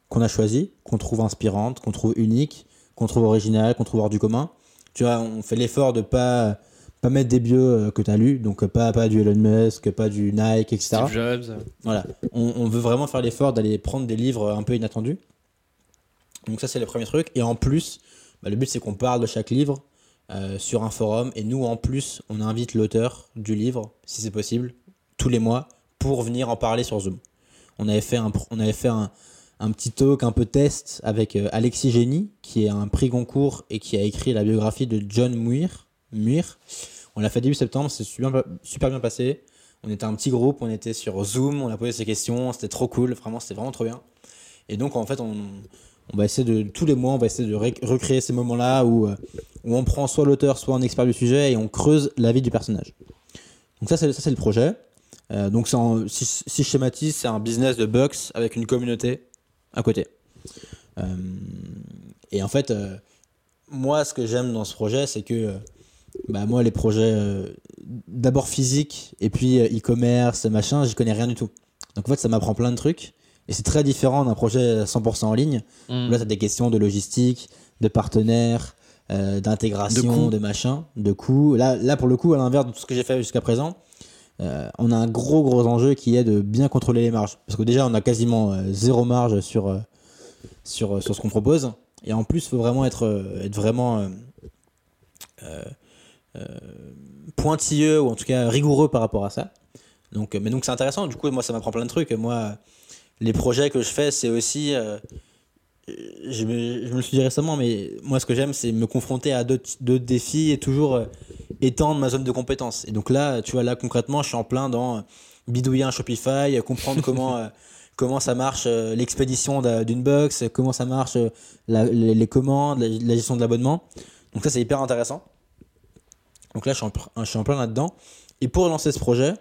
qu'on a choisie, qu'on trouve inspirante, qu'on trouve unique, qu'on trouve originale, qu'on trouve hors du commun. Tu vois, on fait l'effort de pas pas mettre des bios euh, que tu as lus, donc euh, pas, pas du Elon Musk, pas du Nike, etc. Steve Jobs. Voilà, on, on veut vraiment faire l'effort d'aller prendre des livres un peu inattendus. Donc ça c'est le premier truc. Et en plus, bah, le but c'est qu'on parle de chaque livre euh, sur un forum. Et nous en plus, on invite l'auteur du livre, si c'est possible, tous les mois, pour venir en parler sur Zoom. On avait fait un, on avait fait un, un petit talk, un peu test avec euh, Alexis Génie, qui est un prix Goncourt et qui a écrit la biographie de John Muir. Muir. On l'a fait début septembre, c'est super, bien passé. On était un petit groupe, on était sur Zoom, on a posé ces questions, c'était trop cool, vraiment, c'était vraiment trop bien. Et donc, en fait, on, va essayer de, tous les mois, on va essayer de ré- recréer ces moments-là où, euh, où on prend soit l'auteur, soit un expert du sujet et on creuse la vie du personnage. Donc, ça, c'est, le projet. Euh, donc, si, si je schématise, c'est un business de box avec une communauté à côté. Euh, et en fait, euh, moi, ce que j'aime dans ce projet, c'est que bah, moi, les projets euh, d'abord physiques et puis euh, e-commerce, machin, j'y connais rien du tout. Donc en fait, ça m'apprend plein de trucs. Et c'est très différent d'un projet 100% en ligne. Mm. Où là, tu as des questions de logistique, de partenaires, euh, d'intégration, De machin, de coûts. Là, là, pour le coup, à l'inverse de tout ce que j'ai fait jusqu'à présent, euh, on a un gros, gros enjeu qui est de bien contrôler les marges. Parce que déjà, on a quasiment euh, zéro marge sur, euh, sur, euh, sur ce qu'on propose. Et en plus, il faut vraiment être, euh, être vraiment euh, euh, euh, pointilleux ou en tout cas rigoureux par rapport à ça. Donc, euh, mais donc c'est intéressant. Du coup, moi, ça m'apprend plein de trucs. Moi, les projets que je fais, c'est aussi. euh, je, me, je me suis dit récemment, mais moi, ce que j'aime, c'est me confronter à d'autres défis et toujours euh, étendre ma zone de compétences. Et donc là, tu vois, là, concrètement, je suis en plein dans euh, bidouiller un Shopify, euh, comprendre comment. euh, Comment ça marche euh, l'expédition d'un- d'une box, comment ça marche euh, les commandes, la, la gestion de l'abonnement. Donc ça c'est hyper intéressant. Donc là je suis en, plein là-dedans. Et pour lancer ce projet,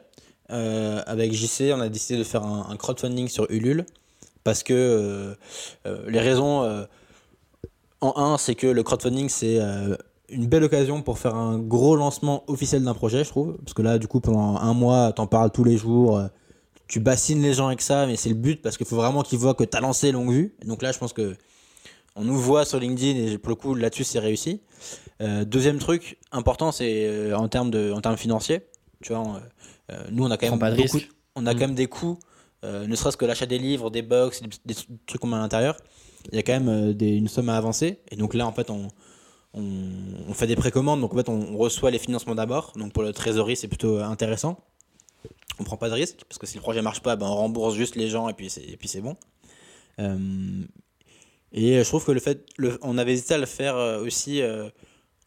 euh, avec JC, on a décidé de faire un, un crowdfunding sur Ulule parce que euh, euh, les raisons en un, c'est que le crowdfunding c'est une belle occasion pour faire un gros lancement officiel d'un projet, je trouve. Parce que là, du coup, pendant un mois, t'en parles tous les jours, tu bassines les gens avec ça, mais c'est le but parce qu'il faut vraiment qu'ils voient que t'as lancé longue vue. Donc là, je pense que on nous voit sur LinkedIn et pour le coup, là-dessus, c'est réussi. Euh, deuxième truc important, c'est euh, en termes de, en termes financiers. Tu vois, on, euh, nous, on a quand même pas de beaucoup- on a Mm. quand même des coûts, ne serait-ce que l'achat des livres, des box, des, trucs qu'on met à l'intérieur. il y a quand même des- une somme à avancer. Et donc là, en fait, on, on, on fait des précommandes. Donc en fait, on, on reçoit les financements d'abord. Donc pour le trésorerie, c'est plutôt intéressant. On prend pas de risque parce que si le projet marche pas, ben, on rembourse juste les gens et puis c'est, et puis c'est bon. Euh, et je trouve que le fait, le, on avait hésité à le faire euh, aussi euh,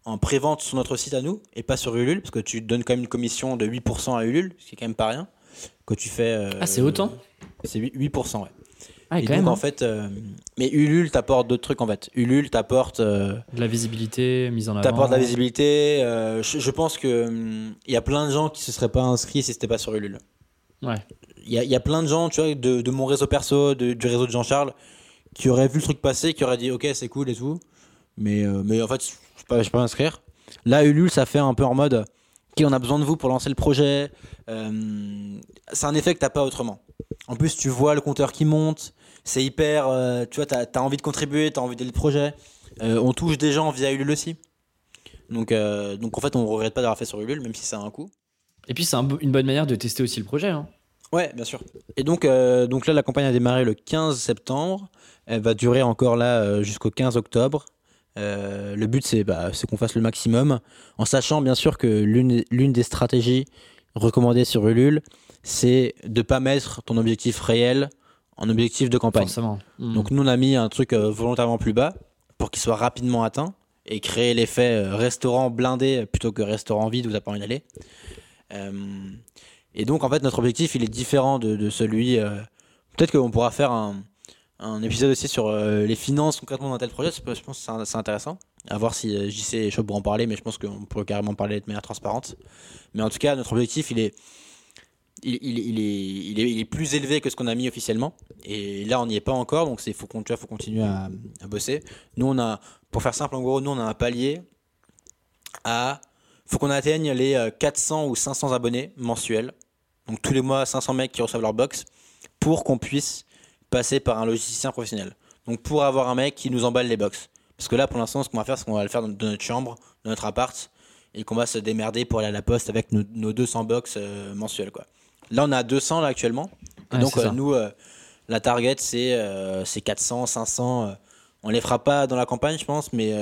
en pré-vente sur notre site à nous et pas sur Ulule parce que tu donnes quand même une commission de 8% à Ulule, ce qui est quand même pas rien. Que tu fais. euh, Ah, c'est autant? C'est 8%, 8%, ouais. Ah, et quand donc même. en hein. fait, euh, mais Ulule t'apporte d'autres trucs en fait. Ulule t'apporte, euh, De la visibilité, mise en avant. t'apporte de la visibilité. euh, je, je pense que hum, il y a plein de gens qui se seraient pas inscrits si c'était pas sur Ulule. Ouais. Il y y a plein de gens, tu vois, de, de mon réseau perso, de- du réseau de Jean-Charles, qui auraient vu le truc passer, qui auraient dit ok c'est cool et tout, mais euh, mais en fait je peux pas, m'inscrire. Là Ulule ça fait un peu en mode ok on a besoin de vous pour lancer le projet. Euh, c'est un effet que t'as pas autrement. En plus tu vois le compteur qui monte, c'est hyper, euh, tu vois t'as as envie de contribuer, t'as envie d'aider le projet. On touche des gens via Ulule aussi. Donc, donc en fait on regrette pas d'avoir fait sur Ulule même si ça a un coût. Et puis, c'est un une bonne manière de tester aussi le projet. hein. Ouais, bien sûr. Et donc, euh, donc là, la campagne a démarré le 15 septembre. Elle va durer encore là euh, jusqu'au 15 octobre. Euh, le but, c'est bah, c'est qu'on fasse le maximum, en sachant bien sûr que l'une l'une des stratégies recommandées sur Ulule, c'est de pas mettre ton objectif réel en objectif de campagne. Forcément. Mm. Donc nous, on a mis un truc euh, volontairement plus bas pour qu'il soit rapidement atteint et créer l'effet restaurant blindé plutôt que restaurant vide où t'as pas envie d'aller. Euh, et donc, en fait, notre objectif, il est différent de, de celui... euh, Peut-être qu'on pourra faire un, un épisode aussi sur euh, les finances concrètement d'un tel projet. Je pense que c'est intéressant. À voir si euh, JC est chaud pour en parler, mais je pense qu'on pourrait carrément parler de manière transparente. Mais en tout cas, notre objectif, il est... Il, il- il est, il, est, il est plus élevé que ce qu'on a mis officiellement. Et là, on n'y est pas encore, donc il faut, faut continuer à, bosser. Nous, on a, pour faire simple, en gros, nous, on a un palier à. faut qu'on atteigne les euh, 400 ou 500 abonnés mensuels. Donc tous les mois, 500 mecs qui reçoivent leur box pour qu'on puisse passer par un logisticien professionnel. Donc pour avoir un mec qui nous emballe les box. Parce que là, pour l'instant, ce qu'on va faire, c'est qu'on va le faire dans, notre chambre, dans notre appart, et qu'on va se démerder pour aller à la poste avec nos, nos 200 box euh, mensuels. Quoi. Là, on a 200 là actuellement. Et Ouais, donc euh, nous, euh, la target, c'est euh, c'est 400, 500. euh, on les fera pas dans la campagne, je pense, mais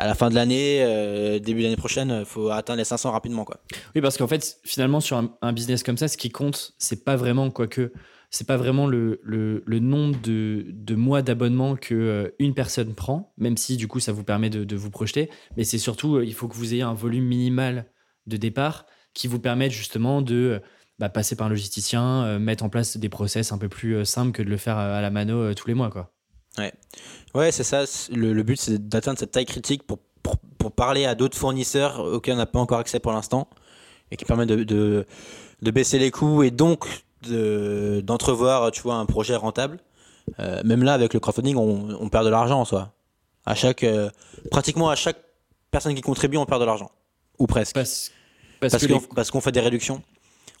à la fin de l'année, euh, début d'année prochaine, il faut atteindre les 500 rapidement. Quoi. Oui, parce qu'en fait, finalement, sur un, business comme ça, ce qui compte, c'est pas vraiment, quoique, c'est pas vraiment le, le, nombre de, de mois d'abonnement que euh, une personne prend, même si du coup ça vous permet de, de vous projeter, mais c'est surtout, euh, il faut que vous ayez un volume minimal de départ qui vous permette justement de euh, bah, passer par un logisticien, euh, mettre en place des process un peu plus euh, simples que de le faire euh, à la mano euh, tous les mois. Quoi. Ouais, c'est ça. Le, le but, c'est d'atteindre cette taille critique pour, pour, pour parler à d'autres fournisseurs auxquels on n'a pas encore accès pour l'instant et qui permet de, de, de baisser les coûts et donc de- d'entrevoir, tu vois, un projet rentable. Euh, même là, avec le crowdfunding, on, on perd de l'argent en soi. À chaque, euh, pratiquement à chaque personne qui contribue, on perd de l'argent. Ou presque. Parce, parce, Parce qu'on les- fait des réductions.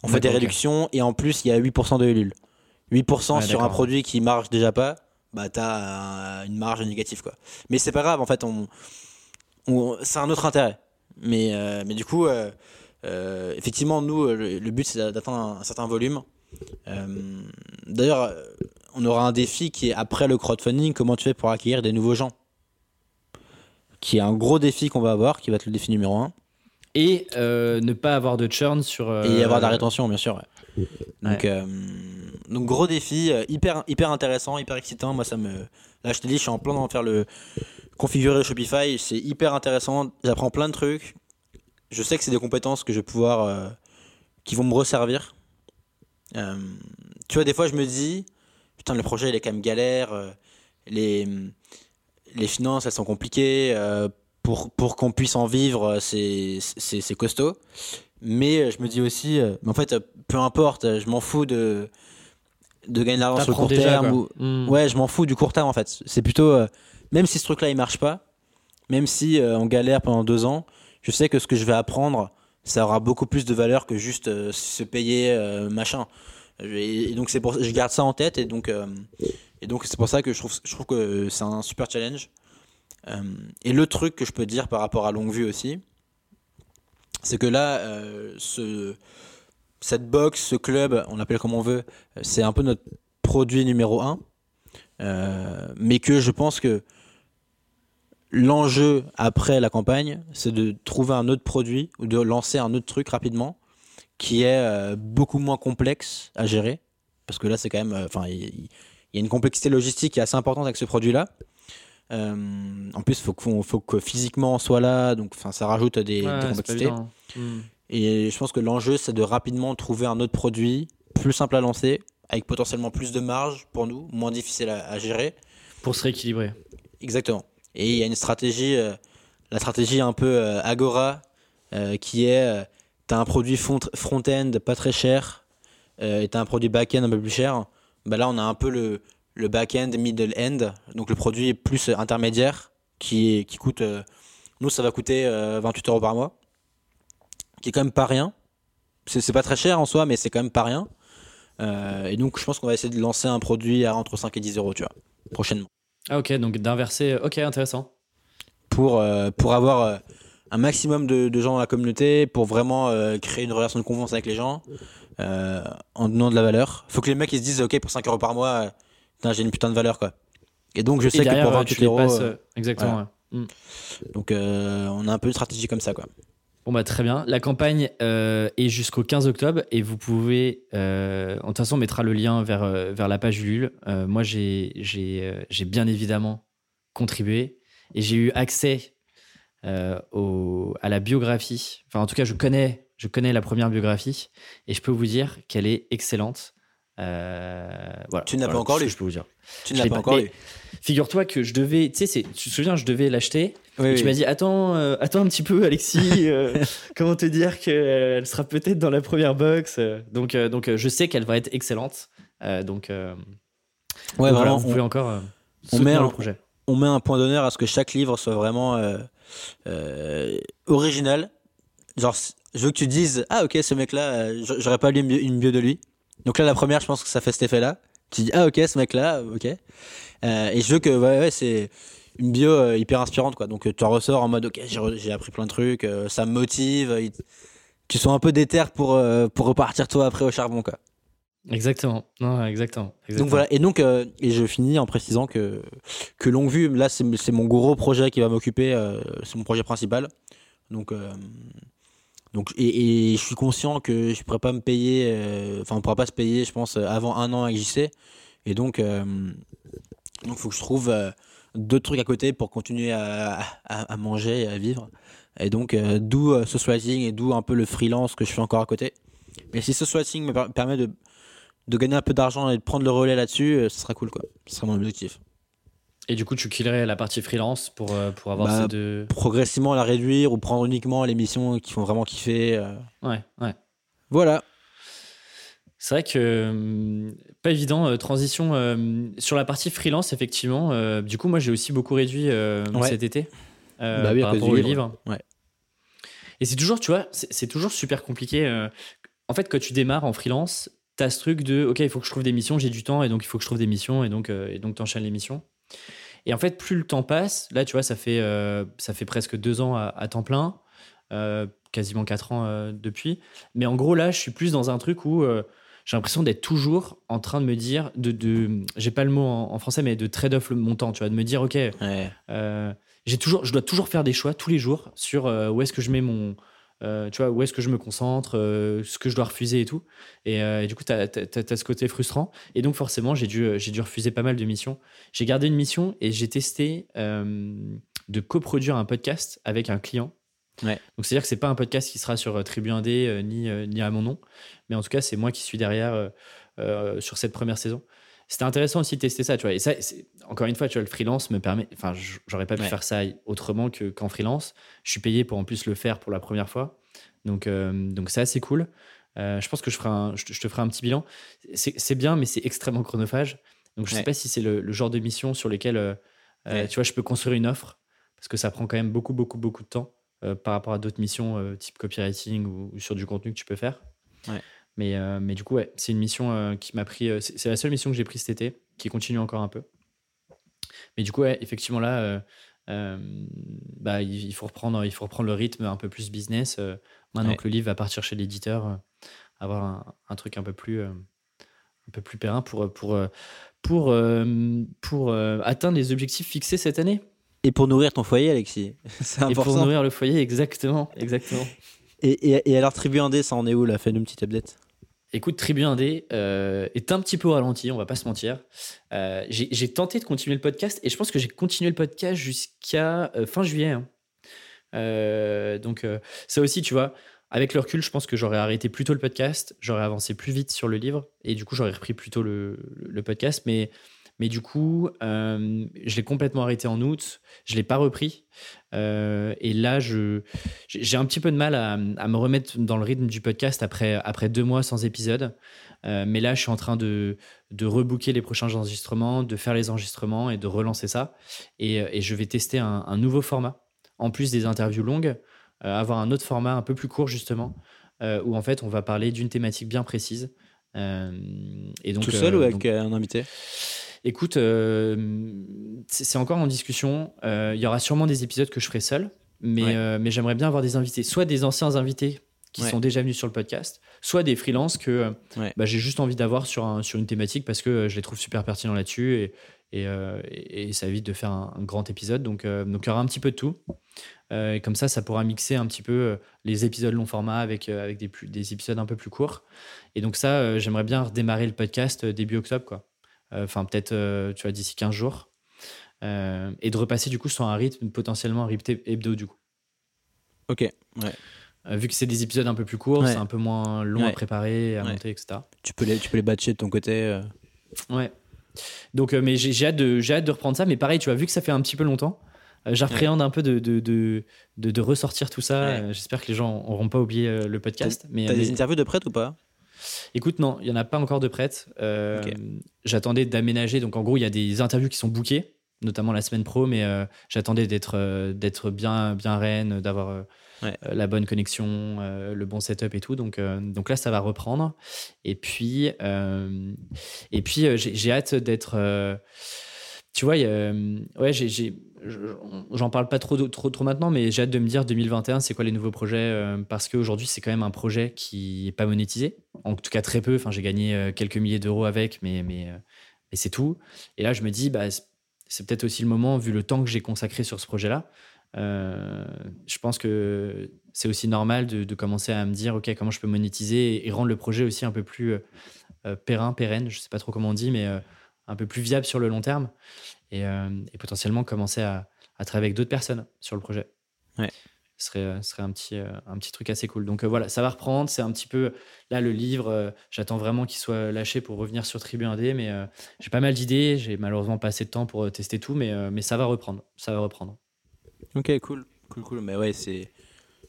On fait des réductions et en plus, il y a 8% de Ulule. 8% Ouais, sur un produit qui marche déjà pas, bah t'as une marge négative quoi. Mais c'est pas grave, en fait, on, on- c'est un autre intérêt. Mais, euh, mais du coup, euh, euh, effectivement, nous, le, le but c'est d'atteindre un, un certain volume. D'ailleurs, on aura un défi qui est après le crowdfunding, comment tu fais pour acquérir des nouveaux gens Qui est un gros défi qu'on va avoir, qui va être le défi numéro un. Et ne pas avoir de churn sur. Et avoir de la rétention, bien sûr. ouais. Donc, Ouais. Donc gros défi, euh, hyper, hyper intéressant, hyper excitant. Moi, ça me. Là, je te dis, je suis en plein d'en faire le. Configurer Shopify, c'est hyper intéressant. J'apprends plein de trucs. Je sais que c'est des compétences que je vais pouvoir. euh, qui vont me resservir. Euh, tu vois, des fois, je me dis. Putain, le projet, il est quand même galère. les, les finances, elles sont compliquées. pour pour qu'on puisse en vivre, c'est costaud. Mais je me dis aussi, en fait, peu importe, je m'en fous de, de gagner de l'argent sur le court déjà, terme. Ou... Mm. Ouais, je m'en fous du court terme en fait. C'est plutôt, euh, même si ce truc-là il marche pas, même si euh, on galère pendant deux ans, je sais que ce que je vais apprendre, ça aura beaucoup plus de valeur que juste euh, se payer machin. Et, et donc c'est pour, je garde ça en tête et donc et donc c'est pour ça que je trouve, je trouve que c'est un super challenge. Et le truc que je peux dire par rapport à longue vue aussi, c'est que là, ce, cette box, ce club, on l'appelle comme on veut, c'est un peu notre produit numéro un. Euh, mais que je pense que l'enjeu après la campagne, c'est de trouver un autre produit ou de lancer un autre truc rapidement qui est euh, beaucoup moins complexe à gérer. Parce que là, c'est quand même. euh, Enfin, il il y, a une complexité logistique qui est assez importante avec ce produit-là. En plus, il faut, faut que physiquement on soit là, donc ça rajoute des, des Ouais, complexités. Et je pense que l'enjeu, c'est de rapidement trouver un autre produit plus simple à lancer, avec potentiellement plus de marge pour nous, moins difficile à, à gérer. Pour se rééquilibrer. Exactement. Et il y a une stratégie, euh, la stratégie un peu euh, Agora, euh, qui est, tu as un produit front- front-end pas très cher, et tu as un produit back-end un peu plus cher. Bah là, on a un peu le, le back-end, middle-end, donc le produit plus intermédiaire, qui, coûte, nous, ça va coûter euh, 28 euros par mois, qui est quand même pas rien. C'est pas très cher en soi, mais c'est quand même pas rien. Euh, et donc, je pense qu'on va essayer de lancer un produit à entre 5 et 10 euros, tu vois, prochainement. Ah, ok, donc d'inverser. Ok, intéressant. pour, euh, pour avoir euh, un maximum de, de gens dans la communauté, pour vraiment créer une relation de confiance avec les gens, en donnant de la valeur. faut que les mecs ils se disent, ok, pour 5 euros par mois, j'ai une putain de valeur, quoi. Et donc, je sais que derrière, pour euh, 28 tu les euros, passes. Exactement. voilà. ouais. Hmm. donc on a un peu une stratégie comme ça, quoi. Bon bah très bien. La campagne euh, est jusqu'au 15 octobre et vous pouvez, euh, de toute façon on mettra le lien vers, euh, vers la page Ulule. Euh, moi j'ai j'ai j'ai bien évidemment contribué et j'ai eu accès au, à la biographie. Enfin en tout cas je connais je connais la première biographie et je peux vous dire qu'elle est excellente. Voilà. Tu n'as pas Voilà, encore ce que lu Je peux vous dire. Tu Je ne l'as l'ai pas pas- encore lu. Figure-toi que je devais, tu sais, tu te souviens, je devais l'acheter Oui, et oui. tu m'as dit attends, euh, attends un petit peu, Alexis. euh, comment te dire qu'elle sera peut-être dans la première box. euh. Donc, euh, donc euh, je sais qu'elle va être excellente. Euh, donc, euh, Ouais, donc voilà, vraiment, vous on- pouvez encore euh, on met le un- projet. on met un point d'honneur à ce que chaque livre soit vraiment euh, euh, original. Genre, je veux que tu dises, ah ok, ce mec-là, euh, j'aurais pas lu une bio de lui. Donc là, la première, je pense que ça fait cet effet-là. Tu dis, ah ok, ce mec-là, ok. Euh, et je veux que, ouais, ouais, c'est une bio euh, hyper inspirante, quoi. Donc euh, tu en ressors en mode, ok, j'ai appris plein de trucs, euh, ça me motive. il- tu sois un peu déter pour, pour repartir toi après au charbon, quoi. Exactement. Non, exactement. exactement. Donc voilà, et donc, euh, et je finis en précisant que, que Longue Vue, là, c'est c'est mon gros projet qui va m'occuper, euh, c'est mon projet principal. Donc, euh, donc et, et je suis conscient que je pourrais pas me payer, euh, enfin, on pourra pas se payer, je pense, avant un an avec JC. Et donc, euh, donc, faut que je trouve euh, d'autres trucs à côté pour continuer à, à, manger et à vivre. Et donc, euh, d'où euh, ce swatting et d'où un peu le freelance que je fais encore à côté. Mais si ce swatting me per- permet de de gagner un peu d'argent et de prendre le relais là-dessus, euh, ce sera cool quoi. Ce sera mon objectif. Et du coup, tu killerais la partie freelance pour, euh, pour avoir Bah, ces deux. Progressivement la réduire ou prendre uniquement les missions qui font vraiment kiffer. euh. Ouais, ouais. Voilà. C'est vrai que hum, pas évident. euh, transition euh, sur la partie freelance, effectivement. du coup, moi, j'ai aussi beaucoup réduit Ouais. cet été Bah oui, par rapport au livre. livre. Ouais. Et c'est toujours, tu vois, c'est toujours super compliqué. En fait, quand tu démarres en freelance, tu as ce truc de OK, il faut que je trouve des missions, j'ai du temps, et donc il faut que je trouve des missions, et donc et donc t'enchaînes les missions. Et en fait, plus le temps passe, là, tu vois, ça fait, euh, ça fait presque deux ans à, à temps plein, euh, quasiment quatre ans euh, depuis. Mais en gros, là, je suis plus dans un truc où j'ai l'impression d'être toujours en train de me dire, de, de j'ai pas le mot en, en français, mais de trade-off le montant, tu vois, de me dire, OK, Ouais. j'ai toujours, je dois toujours faire des choix tous les jours sur où est-ce que je mets mon. Euh, tu vois, où est-ce que je me concentre, euh, ce que je dois refuser et tout. Et, euh, et du coup, tu as, ce côté frustrant. Et donc, forcément, j'ai dû, refuser pas mal de missions. J'ai gardé une mission et j'ai testé de coproduire un podcast avec un client. Ouais. Donc, c'est-à-dire que c'est pas un podcast qui sera sur Tribu 1D euh, ni, ni à mon nom. Mais en tout cas, c'est moi qui suis derrière sur cette première saison. C'était intéressant aussi de tester ça, tu vois. Et ça, encore une fois, tu vois, le freelance me permet. Enfin, j'aurais pas pu Ouais. faire ça autrement que, qu'en freelance. Je suis payé pour en plus le faire pour la première fois. Donc, euh, donc c'est assez cool. Euh, je pense que je, ferai un- je, te- ferai un petit bilan. C'est, bien, mais c'est extrêmement chronophage. Donc, je sais Ouais. pas si c'est le, le genre de mission sur lesquelles, euh, euh, Ouais. tu vois, je peux construire une offre parce que ça prend quand même beaucoup, beaucoup, beaucoup de temps par rapport à d'autres missions type copywriting ou, ou sur du contenu que tu peux faire. Ouais. Mais, euh, mais du coup, ouais, c'est une mission euh, qui m'a pris. euh, c'est, la seule mission que j'ai prise cet été, qui continue encore un peu. Mais du coup, ouais, effectivement, là, bah, il, il faut reprendre, il faut reprendre le rythme un peu plus business. maintenant Ouais. que le livre va partir chez l'éditeur, avoir un, un truc un peu plus, un peu plus périn pour, pour, pour, pour atteindre les objectifs fixés cette année. Et pour nourrir ton foyer, Alexis. C'est Et pour nourrir le foyer, exactement. exactement. Et, et, et alors, Tribu Indé, ça en est où là? Fais-nous une petite update. Écoute, Tribu Indé euh, est un petit peu ralenti, on va pas se mentir. Euh, j'ai tenté de continuer le podcast et je pense que j'ai continué le podcast jusqu'à euh, fin juillet. hein. Donc, ça aussi, tu vois, avec le recul, je pense que j'aurais arrêté plus tôt le podcast, j'aurais avancé plus vite sur le livre et du coup, j'aurais repris plus tôt le, le podcast. Mais, mais du coup, euh, je l'ai complètement arrêté en août, je l'ai pas repris. Euh, et là, j'ai un petit peu de mal à, à me remettre dans le rythme du podcast après, après deux mois sans épisode. Euh, mais là, je suis en train de, de rebooker les prochains enregistrements, de faire les enregistrements et de relancer ça. Et, et je vais tester un, un nouveau format. En plus des interviews longues, avoir un autre format un peu plus court, justement, où en fait, on va parler d'une thématique bien précise. Euh, et donc, Tout seul euh, ou avec donc- un invité? Écoute, euh, c'est encore en discussion. Euh, Il y aura sûrement des épisodes que je ferai seul, mais, Ouais. euh, mais j'aimerais bien avoir des invités, soit des anciens invités qui Ouais. sont déjà venus sur le podcast, soit des freelances que Ouais. bah, j'ai juste envie d'avoir sur, un- sur une thématique parce que je les trouve super pertinents là-dessus et, et, euh, ça évite de faire un, un grand épisode. Donc, euh, donc il y aura un petit peu de tout. Euh, et comme ça, ça pourra mixer un petit peu les épisodes long format avec, avec des, plus, des épisodes un peu plus courts. Et donc ça, j'aimerais bien redémarrer le podcast début octobre, quoi. Euh, Enfin, peut-être, euh, tu vois, d'ici 15 jours. Euh, et de repasser, du coup, sur un rythme, potentiellement rythme hebdo, du coup. Ok. Euh, vu que c'est des épisodes un peu plus courts, Ouais. c'est un peu moins long à préparer, à Ouais. monter, etc. Tu peux les, tu peux les batcher de ton côté. euh. Ouais. Donc, euh, mais j'ai hâte, de- j'ai hâte de reprendre ça. Mais pareil, tu vois, vu que ça fait un petit peu longtemps, j'appréhende un peu de, de, de, de- de ressortir tout ça. J'espère que les gens n'auront pas oublié le podcast. Mais, T'as mais- des interviews de prête ou pas? Écoute, non, il n'y en a pas encore de prêtes. Euh, Ok. J'attendais d'aménager. Donc, en gros, il y a des interviews qui sont bookées, notamment la semaine pro, mais euh, j'attendais d'être euh, d'être bien, bien reine, d'avoir euh, Ouais. la bonne connexion, le bon setup et tout. Donc, donc là, ça va reprendre. Et puis, et puis j'ai hâte d'être. tu vois, ouais, j'ai- j'en parle pas trop, trop, maintenant, mais j'ai hâte de me dire 2021, c'est quoi les nouveaux projets euh, Parce qu'aujourd'hui, c'est quand même un projet qui est pas monétisé. En tout cas, très peu. Enfin, j'ai gagné euh, quelques milliers d'euros avec, euh, mais c'est tout. Et là, je me dis, bah, c'est- peut-être aussi le moment, vu le temps que j'ai consacré sur ce projet-là. je pense que c'est aussi normal de, commencer à me dire, OK, comment je peux monétiser et, rendre le projet aussi un peu plus pérenne, je sais pas trop comment on dit, mais un peu plus viable sur le long terme et, euh, et potentiellement commencer à, à travailler avec d'autres personnes sur le projet. Ouais. Ce serait, euh, ce serait un, petit, euh, un petit truc assez cool. Donc euh, voilà, ça va reprendre. C'est un petit peu. Là, le livre, euh, j'attends vraiment qu'il soit lâché pour revenir sur Tribu 1D, mais euh, j'ai pas mal d'idées. J'ai malheureusement pas assez de temps pour tester tout, mais, mais ça va reprendre. Ça va reprendre. Ok, cool. Cool, cool. Mais ouais, c'est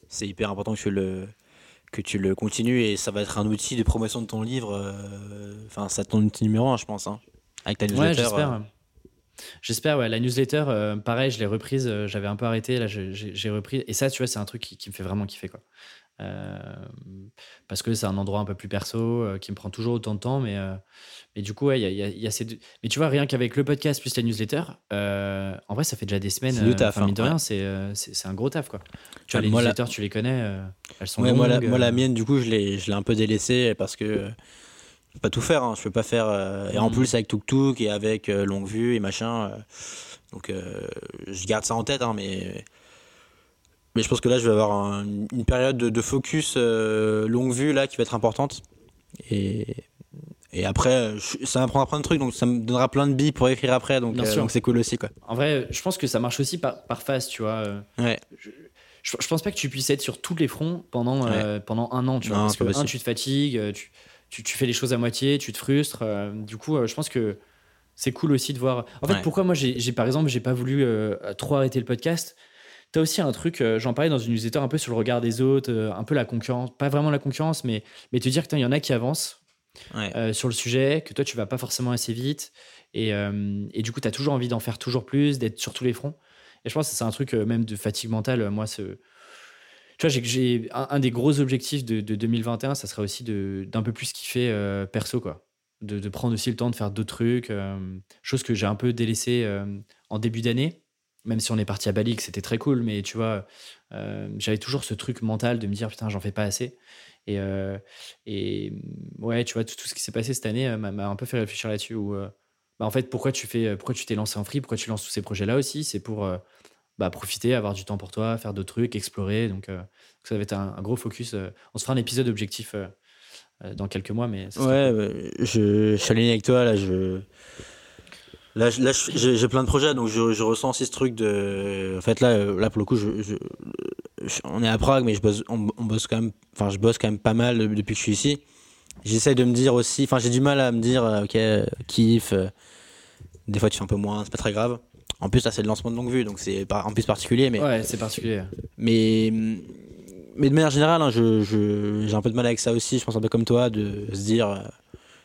c'est hyper important que tu le que tu le continues et ça va être un outil de promotion de ton livre. Enfin, ça ton outil numéro un, je pense. hein. Avec ta Ouais, newsletter. j'espère. J'espère, ouais. La newsletter, euh, pareil, je l'ai reprise. euh, J'avais un peu arrêté. Là, j'ai repris. Et ça, tu vois, c'est un truc qui, qui me fait vraiment kiffer, quoi. Euh, parce que c'est un endroit un peu plus perso qui me prend toujours autant de temps. Mais, mais du coup, ouais, il y a, y a- y a ces deux. Mais tu vois, rien qu'avec le podcast plus la newsletter, en vrai, ça fait déjà des semaines. C'est taf, enfin, mine de hein, rien, ouais. c'est un gros taf, quoi. Tu vois, les moi, la- newsletters, tu les connais. elles sont Ouais, longues. moi, la, moi, la mienne, du coup, je l'ai je l'ai un peu délaissée parce que je peux pas tout faire. hein. Je peux pas faire. euh, et en Mhm. plus, avec Tuk Tuk et avec euh, Longue Vue et machin. euh, donc, euh, je garde ça en tête, hein, mais. Mais je pense que là, je vais avoir un- une période de, de focus longue vue là qui va être importante. Et, et après, je- ça m'apprendra plein de trucs, donc ça me donnera plein de billes pour écrire après. Donc c'est cool aussi, quoi. En vrai, je pense que ça marche aussi par, par phase, tu vois. Ouais. je, je, je pense pas que tu puisses être sur tous les fronts pendant, pendant un an, tu vois. Parce que, un, tu te fatigues, tu, tu, tu fais les choses à moitié, tu te frustres. euh, du coup, euh, je pense que c'est cool aussi de voir. En fait, Ouais. pourquoi moi, j'ai, par exemple, j'ai pas voulu euh, trop arrêter le podcast? T'as aussi un truc, j'en parlais dans une newsletter un peu sur le regard des autres, un peu la concurrence, pas vraiment la concurrence, mais, mais te dire qu'il y en a qui avancent Ouais. euh, sur le sujet, que toi tu vas pas forcément assez vite, et, euh, et du coup tu as toujours envie d'en faire toujours plus, d'être sur tous les fronts. Et je pense que c'est un truc même de fatigue mentale. Moi, ce... tu vois, un, des gros objectifs de, de 2021, ça serait aussi d'un peu plus kiffer euh, perso, quoi. De, prendre aussi le temps de faire d'autres trucs, euh, chose que j'ai un peu délaissé euh, en début d'année. Même si on est parti à Bali, que c'était très cool, mais tu vois, euh, j'avais toujours ce truc mental de me dire putain, j'en fais pas assez. Et, et ouais, tu vois, tout, ce qui s'est passé cette année m'a, un peu fait réfléchir là-dessus. Où, bah, en fait, pourquoi tu fais, pourquoi tu t'es lancé en free, pourquoi tu lances tous ces projets-là aussi, c'est pour bah, profiter, avoir du temps pour toi, faire d'autres trucs, explorer. Donc, euh, ça va être un, un gros focus. euh. on se fera un épisode objectif euh, dans quelques mois, mais ça Ouais, ouais, je, je suis aligné avec toi là. Je là, là, j'ai plein de projets donc je, je ressens aussi ce truc de. En fait là, là pour le coup, je, on est à Prague, mais je bosse, on, on bosse quand même. Enfin, je bosse quand même pas mal depuis que je suis ici. J'essaye de me dire aussi. Enfin, j'ai du mal à me dire, ok, kiff. des fois, tu fais un peu moins, c'est pas très grave. En plus, là, c'est le lancement de longue vue, donc c'est pas- en plus particulier, mais. Ouais, c'est particulier. Mais, mais de manière générale, hein, je, je- j'ai un peu de mal avec ça aussi. Je pense un peu comme toi, de se dire euh,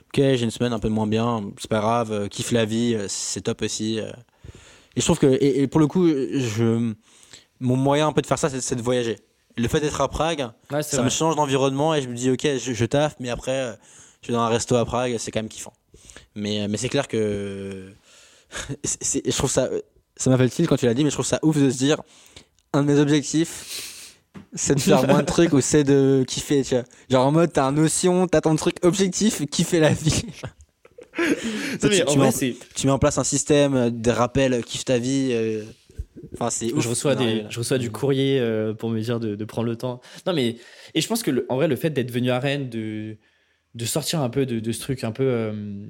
Ok, j'ai une semaine un peu moins bien, c'est pas grave, euh, kiffe la vie, euh, c'est top aussi. Et je trouve que, et, et pour le coup, je, mon moyen un peu de faire ça, c'est, de voyager. Le fait d'être à Prague, Ouais, ça vrai. me change d'environnement et je me dis Ok, je, je taffe, mais après, je vais dans un resto à Prague, c'est quand même kiffant. Mais, mais c'est clair que. C'est- c'est- je trouve ça. Ça m'a fait le tilt quand tu l'as dit, mais je trouve ça ouf de se dire un de mes objectifs, c'est de faire moins de trucs ou c'est de kiffer, tu vois. Genre en mode, t'as un notion, t'as ton truc objectif, kiffer la vie. Tu, mets en, c'est- tu mets en place un système, des rappels, euh, kiffe ta vie. euh, Enfin, c'est ouf. je reçois, Non, des, là. je reçois du courrier euh, pour me dire de, de prendre le temps. Non, mais. Et je pense que, le- en vrai, le fait d'être venu à Rennes, de, de sortir un peu de, de ce truc un peu. euh,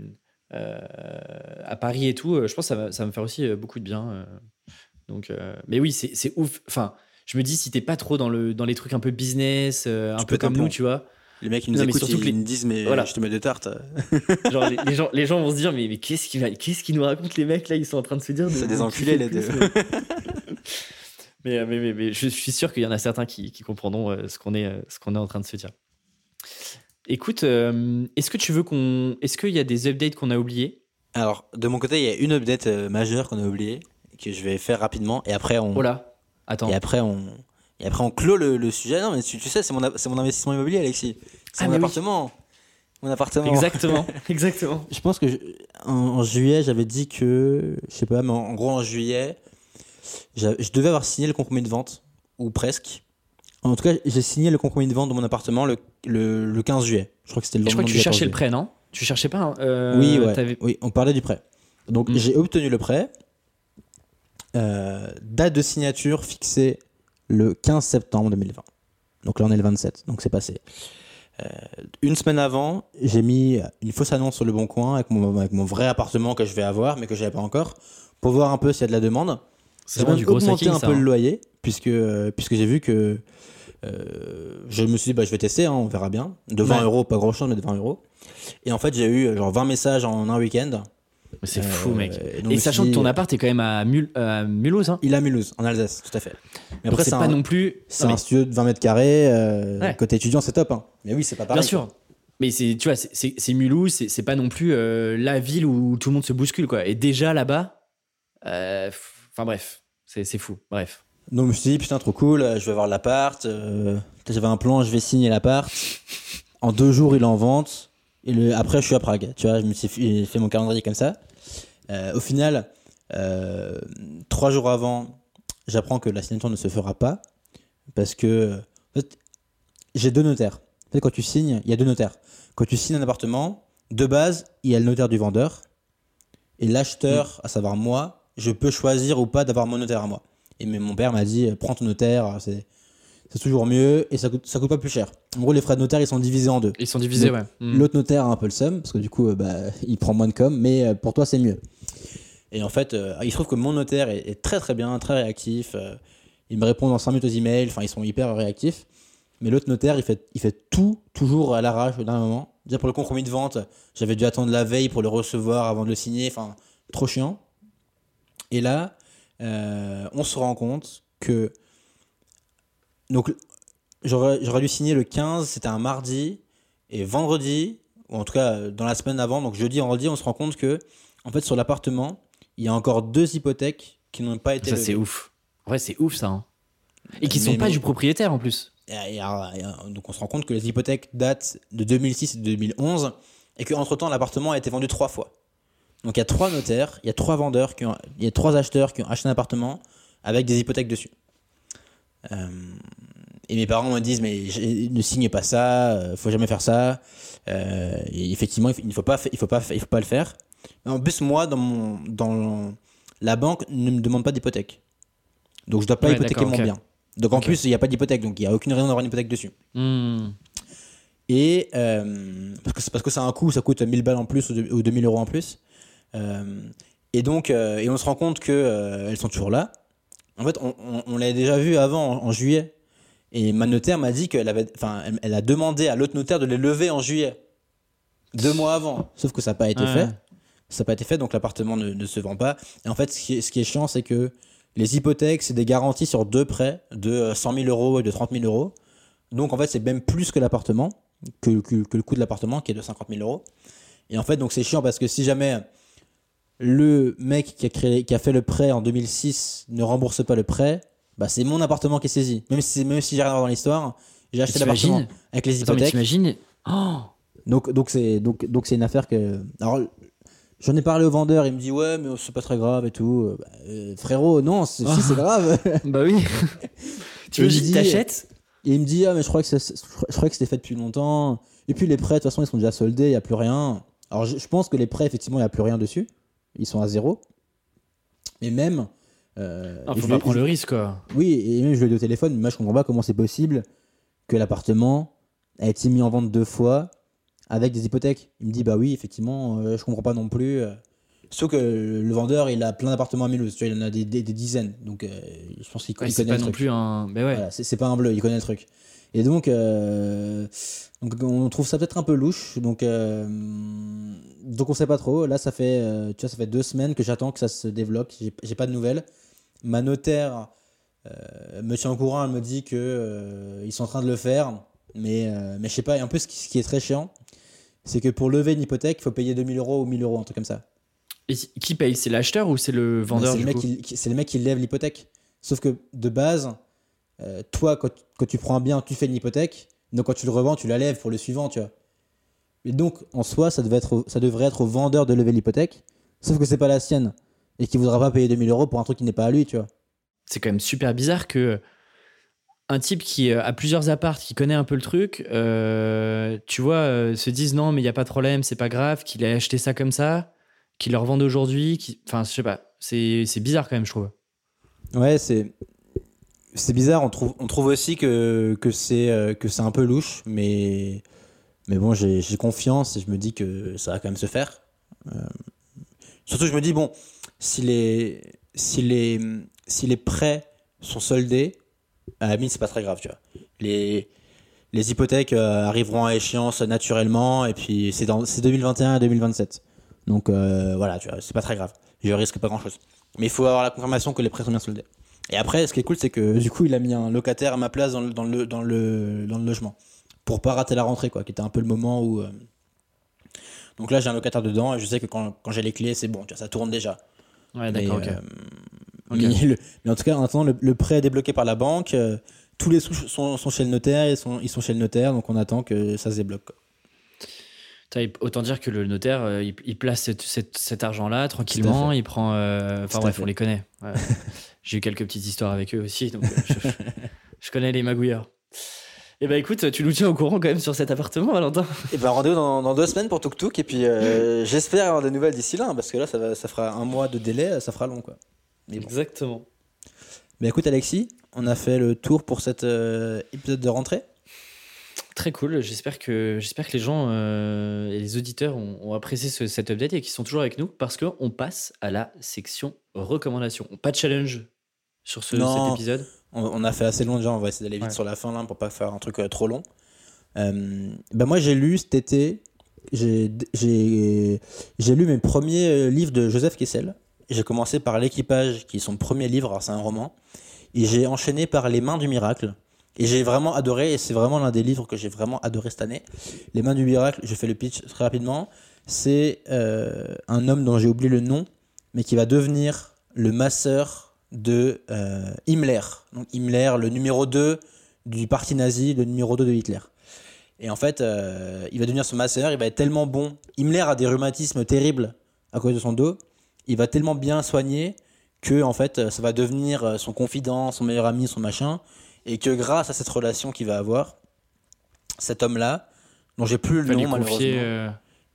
à Paris et tout, euh, je pense que ça va, ça va me faire aussi euh, beaucoup de bien. euh. Donc, euh, mais oui, c'est ouf. Enfin, je me dis, si t'es pas trop dans, le, dans les trucs un peu business, euh, un Tu peu comme nous, tu vois. Les mecs, ils nous Non, écoutent, surtout ils, me disent, mais Voilà. je te mets des tartes. Genre, les, les gens, les gens vont se dire, mais, mais qu'est-ce qu'ils qu'est-ce qu'ils nous racontent, les mecs, là Ils sont en train de se dire. de- C'est des de enculés, les deux. mais, mais, mais, je suis sûr qu'il y en a certains qui, qui comprendront euh, ce qu'on est, euh, ce qu'on est en train de se dire. Écoute, euh, est-ce que tu veux qu'on. Est-ce qu'il y a des updates qu'on a oubliés? Alors, de mon côté, il y a une update euh, majeure qu'on a oubliée, que je vais faire rapidement, et après, on, Oh là Attends. et après, on, et après, on clôt le, le sujet. Non, mais tu, tu sais, c'est mon, a- mon investissement immobilier, Alexis. C'est Ah, mon oui. appartement. Mon appartement. Exactement, exactement. Je pense que je- en, en juillet, j'avais dit que, je sais pas, mais en, en gros, en juillet, je devais avoir signé le compromis de vente, ou presque. En tout cas, j'ai signé le compromis de vente de mon appartement le, le, le 15 juillet. Je crois que c'était le Je crois que tu 14 cherchais le prêt, non? Tu cherchais pas hein, euh, Oui, ouais. oui, on parlait du prêt. Donc Mm. j'ai obtenu le prêt. Euh, date de signature fixée le 15 septembre 2020. Donc là on est le 27, donc c'est passé. Euh, une semaine avant, j'ai mis une fausse annonce sur le bon coin avec mon, avec mon vrai appartement que je vais avoir, mais que je n'avais pas encore, pour voir un peu s'il y a de la demande. C'est J'ai même du gros augmenté hacking, un ça. peu hein. le loyer, puisque, puisque j'ai vu que euh, je me suis dit, bah, je vais tester, hein, on verra bien. De 20 Ouais. euros, pas grand chose, mais de 20 euros. Et en fait, j'ai eu euh, genre 20 messages en un week-end. C'est Euh, fou, mec. et sachant que ton appart est quand même à, Mul à Mulhouse, hein. Il est à Mulhouse, en Alsace, tout à fait. Mais après, c'est pas un, non plus. c'est un studio de 20 mètres carrés. euh, Ouais. Côté étudiant, c'est top. hein. Mais oui, c'est pas pareil. Bien sûr. Mais c'est, tu vois, c'est- Mulhouse, c'est pas non plus euh, la ville où tout le monde se bouscule, quoi. Et déjà là-bas, euh, enfin bref, c'est fou. Bref. Donc, je me suis dit, putain, trop cool, euh, je vais avoir l'appart. euh, J'avais un plan, je vais signer l'appart. En deux jours, il est en vente. Et le... après, je suis à Prague. Tu vois, je me suis fait fait mon calendrier comme ça. Euh, au final, euh, trois jours avant, j'apprends que la signature ne se fera pas. Parce que, en fait, j'ai deux notaires. En fait, quand tu signes, il y a deux notaires. Quand tu signes un appartement, de base, il y a le notaire du vendeur. Et l'acheteur, à savoir moi, je peux choisir ou pas d'avoir mon notaire à moi. Et mais mon père m'a dit, prends ton notaire, c'est c'est toujours mieux et ça coûte, ça coûte pas plus cher. En gros, les frais de notaire, ils sont divisés en deux. Ils sont divisés, Donc, ouais. Mm. L'autre notaire a un peu le seum, parce que du coup, euh, bah, il prend moins de com, mais euh, pour toi, c'est mieux. Et en fait, euh, il se trouve que mon notaire est, est très très bien, très réactif. euh, il me répond dans 5 minutes aux emails, enfin, ils sont hyper réactifs. Mais l'autre notaire, il fait, il fait tout, toujours à l'arrache, au dernier moment. Déjà pour le compromis de vente, j'avais dû attendre la veille pour le recevoir avant de le signer, enfin, trop chiant. Et là, euh, on se rend compte que. Donc, j'aurais dû signer le 15, c'était un mardi, et vendredi, ou en tout cas euh, dans la semaine avant, donc jeudi, vendredi, on se rend compte que, en fait, sur l'appartement, il y a encore deux hypothèques qui n'ont pas été Ça, c'est ouf. En vrai, c'est ouf, ça. hein. Et qui Mais- sont pas mais- du propriétaire en plus. Et, donc on se rend compte que les hypothèques datent de 2006 et de 2011 et qu'entre-temps l'appartement a été vendu trois fois. Donc il y a trois notaires, il y a trois vendeurs, qui ont, il y a trois acheteurs qui ont acheté un appartement avec des hypothèques dessus. Euh, et mes parents me disent mais ne signe pas ça, euh, faut jamais faire ça. Euh, et effectivement il faut pas, il faut pas, fa- il faut pas le faire. En plus, moi, dans, mon, dans la banque ne me demande pas d'hypothèque. Donc je dois pas Ouais, hypothéquer mon bien. Donc en plus, il n'y a pas d'hypothèque, donc il n'y a aucune raison d'avoir une hypothèque dessus. Hmm. Et euh, parce que c'est parce que ça a un coût, ça coûte 1000 balles en plus ou 2000 euros en plus. Euh, et donc, euh, et on se rend compte que euh, elles sont toujours là. En fait, on, on, on l'avait déjà vu avant en, en juillet. Et ma notaire m'a dit qu'elle avait, enfin, elle, elle a demandé à l'autre notaire de les lever en juillet, deux mois avant. Sauf que ça n'a pas été Ouais. fait. Ça n'a pas été fait, donc l'appartement ne, ne se vend pas. Et en fait, ce qui est, ce qui est chiant, c'est que les hypothèques, c'est des garanties sur deux prêts de euh, 100 000 euros et de 30 000 euros. Donc en fait, c'est même plus que l'appartement, que, que- que le coût de l'appartement qui est de 50 000 euros. Et en fait, donc c'est chiant parce que si jamais le mec qui a, créé, qui a fait le prêt en 2006 ne rembourse pas le prêt, bah c'est mon appartement qui est saisi. Même si, même si j'ai rien à voir dans l'histoire, j'ai acheté l'appartement avec les Attends, mais hypothèques. t'imagines Oh Donc donc c'est donc donc c'est une affaire que alors j'en ai parlé au vendeur, il me dit ouais mais c'est pas très grave et tout. Euh, bah, euh, frérot non c'est- si c'est grave. Bah oui. tu veux que t'achètes Et il me dit ah mais je crois que je crois que c'était fait depuis longtemps. Et puis les prêts de toute façon ils sont déjà soldés, il y a plus rien. Alors je, je pense que les prêts effectivement il y a plus rien dessus, ils sont à zéro. Mais même euh, Ah, et Faut pas prendre le risque, quoi. Oui, et même je lui ai dit au téléphone, moi je comprends pas comment c'est possible que l'appartement a été mis en vente deux fois avec des hypothèques. Il me dit bah oui, effectivement, euh, je comprends pas non plus. euh. Sauf que le vendeur, il a plein d'appartements à Mulhouse, tu vois, il en a des, des- des dizaines. Donc euh, je pense qu'il Ouais, connaît pas le non truc. plus un. Mais ouais. Voilà, c'est pas un bleu, il connaît le truc. Et donc, euh, donc on trouve ça peut-être un peu louche. Donc, euh, donc on sait pas trop. Là, ça fait, euh, tu vois, ça fait deux semaines que j'attends que ça se développe. J'ai pas de nouvelles. Ma notaire me tient au courant. Elle me dit que ils sont en train de le faire, mais mais je sais pas. Et en plus, ce qui, ce qui est très chiant, c'est que pour lever une hypothèque, il faut payer 2000 euros ou 1000 euros, un truc comme ça. Et qui paye? C'est l'acheteur ou c'est le vendeur C'est le, qui- qui- le mec qui lève l'hypothèque. Sauf que de base, euh, toi, quand, quand tu prends un bien, tu fais une hypothèque. Donc quand tu le revends, tu la lèves pour le suivant, tu vois. Et donc, en soi, ça, devait être ça devrait être au vendeur de lever l'hypothèque. Sauf que c'est pas la sienne. Et qu'il voudra pas payer 2000 euros pour un truc qui n'est pas à lui, tu vois. C'est quand même super bizarre que un type qui euh, a plusieurs apparts, qui connaît un peu le truc, euh, tu vois, euh, se dise non, mais il y a pas de problème, c'est pas grave, qu'il ait acheté ça comme ça, qu'il le revende aujourd'hui. Enfin, je sais pas. C'est bizarre quand même, je trouve. Ouais, c'est. C'est bizarre, on trouve, on trouve aussi que, que c'est euh, un peu louche, mais, mais bon, j'ai confiance et je me dis que ça va quand même se faire. Euh, surtout, je me dis, bon, si les, si les, si les prêts sont soldés, à la limite, c'est pas très grave, tu vois. Les, les hypothèques euh, arriveront à échéance naturellement, et puis c'est dans- c'est 2021 et 2027. Donc euh, voilà, tu vois, c'est pas très grave. Je risque pas grand chose. Mais il faut avoir la confirmation que les prêts sont bien soldés. Et après, ce qui est cool, c'est que du coup, il a mis un locataire à ma place dans le, dans le, dans le, dans le logement. Pour pas rater la rentrée, quoi, qui était un peu le moment où. euh, Donc là, j'ai un locataire dedans et je sais que quand, quand j'ai les clés, c'est bon, tu vois, ça tourne déjà. Ouais, Mais, d'accord, euh, mais, le- mais en tout cas, en attendant, le, prêt est débloqué par la banque. tous les sous sont, sont chez le notaire, ils sont, ils sont chez le notaire, donc on attend que ça se débloque. quoi. Autant dire que le notaire, euh, il, il place cet, cet- cet argent-là tranquillement, il prend. euh, Enfin bref, fait. on les connaît. Ouais. J'ai eu quelques petites histoires avec eux aussi, donc euh, je, je- je connais les magouilleurs. Eh ben écoute, tu nous tiens au courant quand même sur cet appartement, Valentin. Et ben rendez-vous dans, dans deux semaines pour Tuk Tuk, et puis euh, j'espère avoir des nouvelles d'ici là, hein, parce que là, ça, va, ça fera un mois de délai, ça fera long, quoi. Mais bon. Exactement. Mais écoute, Alexis, on a fait le tour pour cet euh, épisode de rentrée. Très cool. J'espère que, j'espère que les gens euh, et les auditeurs ont, ont apprécié ce- cet update et qu'ils sont toujours avec nous parce qu'on passe à la section recommandations. Pas de challenge sur ce, Non. cet épisode? On, on a fait assez long déjà, on va essayer d'aller vite Ouais. sur la fin là pour pas faire un truc euh, trop long. Euh, ben moi j'ai lu cet été, j'ai lu mes premiers euh, livres de Joseph Kessel. J'ai commencé par L'équipage, qui est son premier livre, c'est un roman. Et j'ai enchaîné par Les mains du miracle. Et j'ai vraiment adoré, et c'est vraiment l'un des livres que j'ai vraiment adoré cette année. Les mains du miracle, je fais le pitch très rapidement. C'est euh, un homme dont j'ai oublié le nom, mais qui va devenir le masseur de euh, Himmler. Donc Himmler, le numéro 2 du parti nazi, le numéro 2 de Hitler. Et en fait, euh, il va devenir son masseur, il va être tellement bon. Himmler a des rhumatismes terribles à cause de son dos. Il va tellement bien soigner que en fait, ça va devenir son confident, son meilleur ami, son machin. Et que grâce à cette relation qu'il va avoir, cet homme-là, dont j'ai plus le nom malheureusement, euh,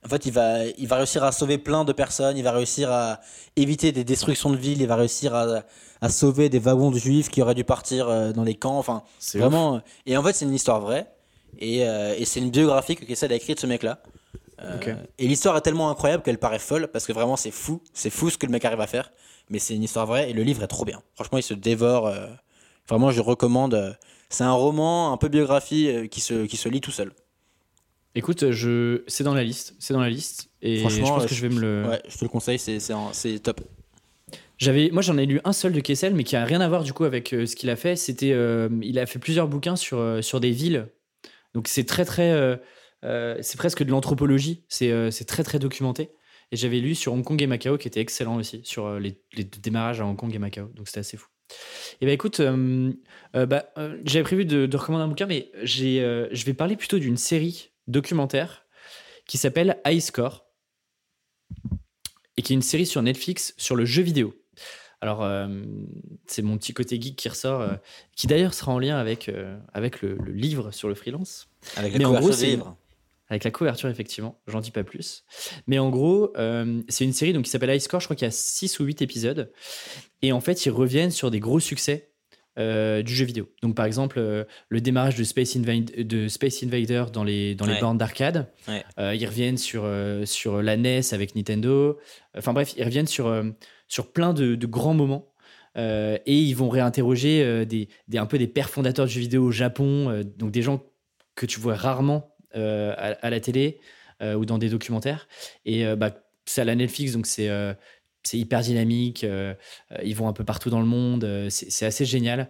En fait, il va, il va réussir à sauver plein de personnes, il va réussir à éviter des destructions de villes, il va réussir à, à sauver des wagons de juifs qui auraient dû partir euh, dans les camps. Enfin, C'est vraiment. Et en fait, c'est une histoire vraie. Et, euh, et c'est une biographie que Kessel a écrite, ce mec-là. Euh. Et l'histoire est tellement incroyable qu'elle paraît folle, parce que vraiment, c'est fou. C'est fou ce que le mec arrive à faire. Mais c'est une histoire vraie, et le livre est trop bien. Franchement, il se dévore. Euh, Vraiment, je recommande. euh, C'est un roman un peu biographie euh, qui, se, qui se lit tout seul. Écoute, je... c'est dans la liste. C'est dans la liste. Et Franchement, je pense euh, que je vais me le. Ouais, je te le conseille, c'est c'est un- c'est top. J'avais, moi, j'en ai lu un seul de Kessel, mais qui a rien à voir du coup avec euh, ce qu'il a fait. C'était, euh, il a fait plusieurs bouquins sur euh, sur des villes. Donc c'est très très, euh, euh, c'est presque de l'anthropologie. C'est euh, c'est très très documenté. Et j'avais lu sur Hong Kong et Macao, qui était excellent aussi, sur euh, les, les démarrages à Hong Kong et Macao. Donc c'était assez fou. Et ben écoute, euh, euh, bah, euh, j'avais prévu de, de recommander un bouquin, mais j'ai, je vais parler plutôt d'une série documentaire qui s'appelle High Score et qui est une série sur Netflix sur le jeu vidéo. Alors, c'est mon petit côté geek qui ressort, qui d'ailleurs sera en lien avec, avec le, le livre sur le freelance, Avec Mais la en gros, livre. Avec la couverture, effectivement. J'en dis pas plus. Mais en gros, euh, c'est une série donc, qui s'appelle High Score. Je crois qu'il y a 6 ou 8 épisodes. Et en fait, ils reviennent sur des gros succès euh, du jeu vidéo. Donc, par exemple, euh, le démarrage de Space, Invade- de Space Invader dans les, dans les Ouais. bornes d'arcade. Ouais. Euh, ils reviennent sur, sur la NES avec Nintendo. Enfin bref, ils reviennent sur, sur plein de, de grands moments. Et ils vont réinterroger des, des, un peu des pères fondateurs du jeu vidéo au Japon, donc des gens que tu vois rarement euh, à, à la télé euh, ou dans des documentaires. Et euh, bah, c'est à la Netflix, donc c'est c'est hyper dynamique. ils vont un peu partout dans le monde. c'est assez génial.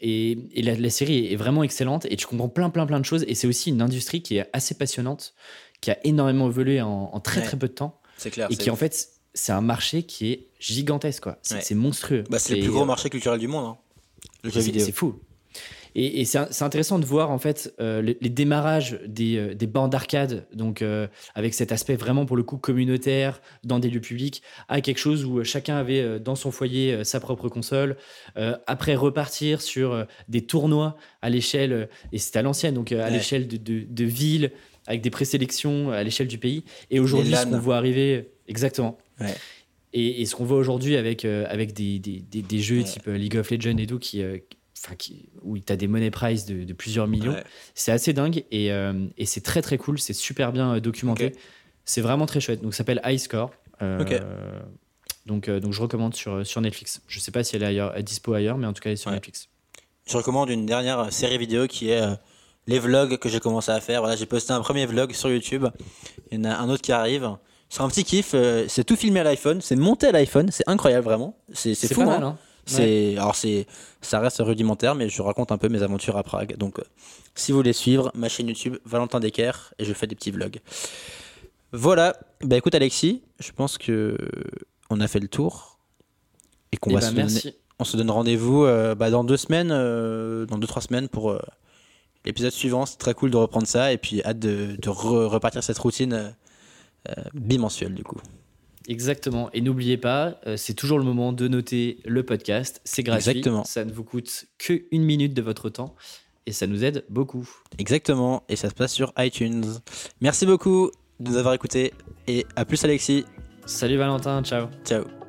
Et et la, la série est vraiment excellente et tu comprends plein, plein, plein de choses. Et c'est aussi une industrie qui est assez passionnante, qui a énormément évolué en, en très, Ouais. très peu de temps C'est clair. et qui en fait c'est un marché qui est gigantesque quoi c'est Ouais. monstrueux Bah, c'est le plus gros marché culturel du monde, hein, le jeu vidéo. c'est fou et, et c'est c'est intéressant de voir en fait euh, les, les démarrages des, euh, des bandes d'arcade donc euh, avec cet aspect vraiment pour le coup communautaire dans des lieux publics à quelque chose où chacun avait dans son foyer sa propre console euh, après repartir sur des tournois à l'échelle et c'était à l'ancienne donc à Ouais. l'échelle de, de, de villes avec des présélections à l'échelle du pays et aujourd'hui ce qu'on voit arriver exactement Ouais. et, et ce qu'on voit aujourd'hui avec, avec des, des, des, des jeux Ouais. type League of Legends et tout, qui- enfin, qui, où tu as des money price de, de plusieurs millions, Ouais. c'est assez dingue et, euh, et c'est très très cool, c'est super bien euh, documenté. C'est vraiment très chouette. Donc ça s'appelle High Score. Euh, donc, donc je recommande sur, sur Netflix. Je sais pas si elle est ailleurs, est dispo ailleurs, mais en tout cas elle est sur Ouais. Netflix. Je recommande une dernière série vidéo qui est les vlogs que j'ai commencé à faire. Voilà, j'ai posté un premier vlog sur YouTube. Il y en a un autre qui arrive. C'est un petit kiff. c'est tout filmé à l'iPhone. C'est monté à l'iPhone. C'est incroyable, vraiment. C'est c'est fou. pas hein. mal, hein C'est alors c'est ça reste rudimentaire, mais je raconte un peu mes aventures à Prague. Donc, euh, si vous voulez suivre ma chaîne YouTube Valentin Decker et je fais des petits vlogs. Voilà. Bah écoute Alexis, je pense que on a fait le tour et qu'on Eh va ben, se donner- on se donne rendez-vous euh, bah, dans deux semaines, euh, dans deux trois semaines pour euh, l'épisode suivant. C'est très cool de reprendre ça et puis hâte de, de re- repartir cette routine euh, euh, bimensuelle du coup. Exactement. Et n'oubliez pas, euh, c'est toujours le moment de noter le podcast. C'est gratuit. Exactement. Ça ne vous coûte que une minute de votre temps et ça nous aide beaucoup. Exactement, et ça se passe sur iTunes. Merci beaucoup de nous avoir écoutés et à plus Alexis. Salut Valentin, ciao. Ciao.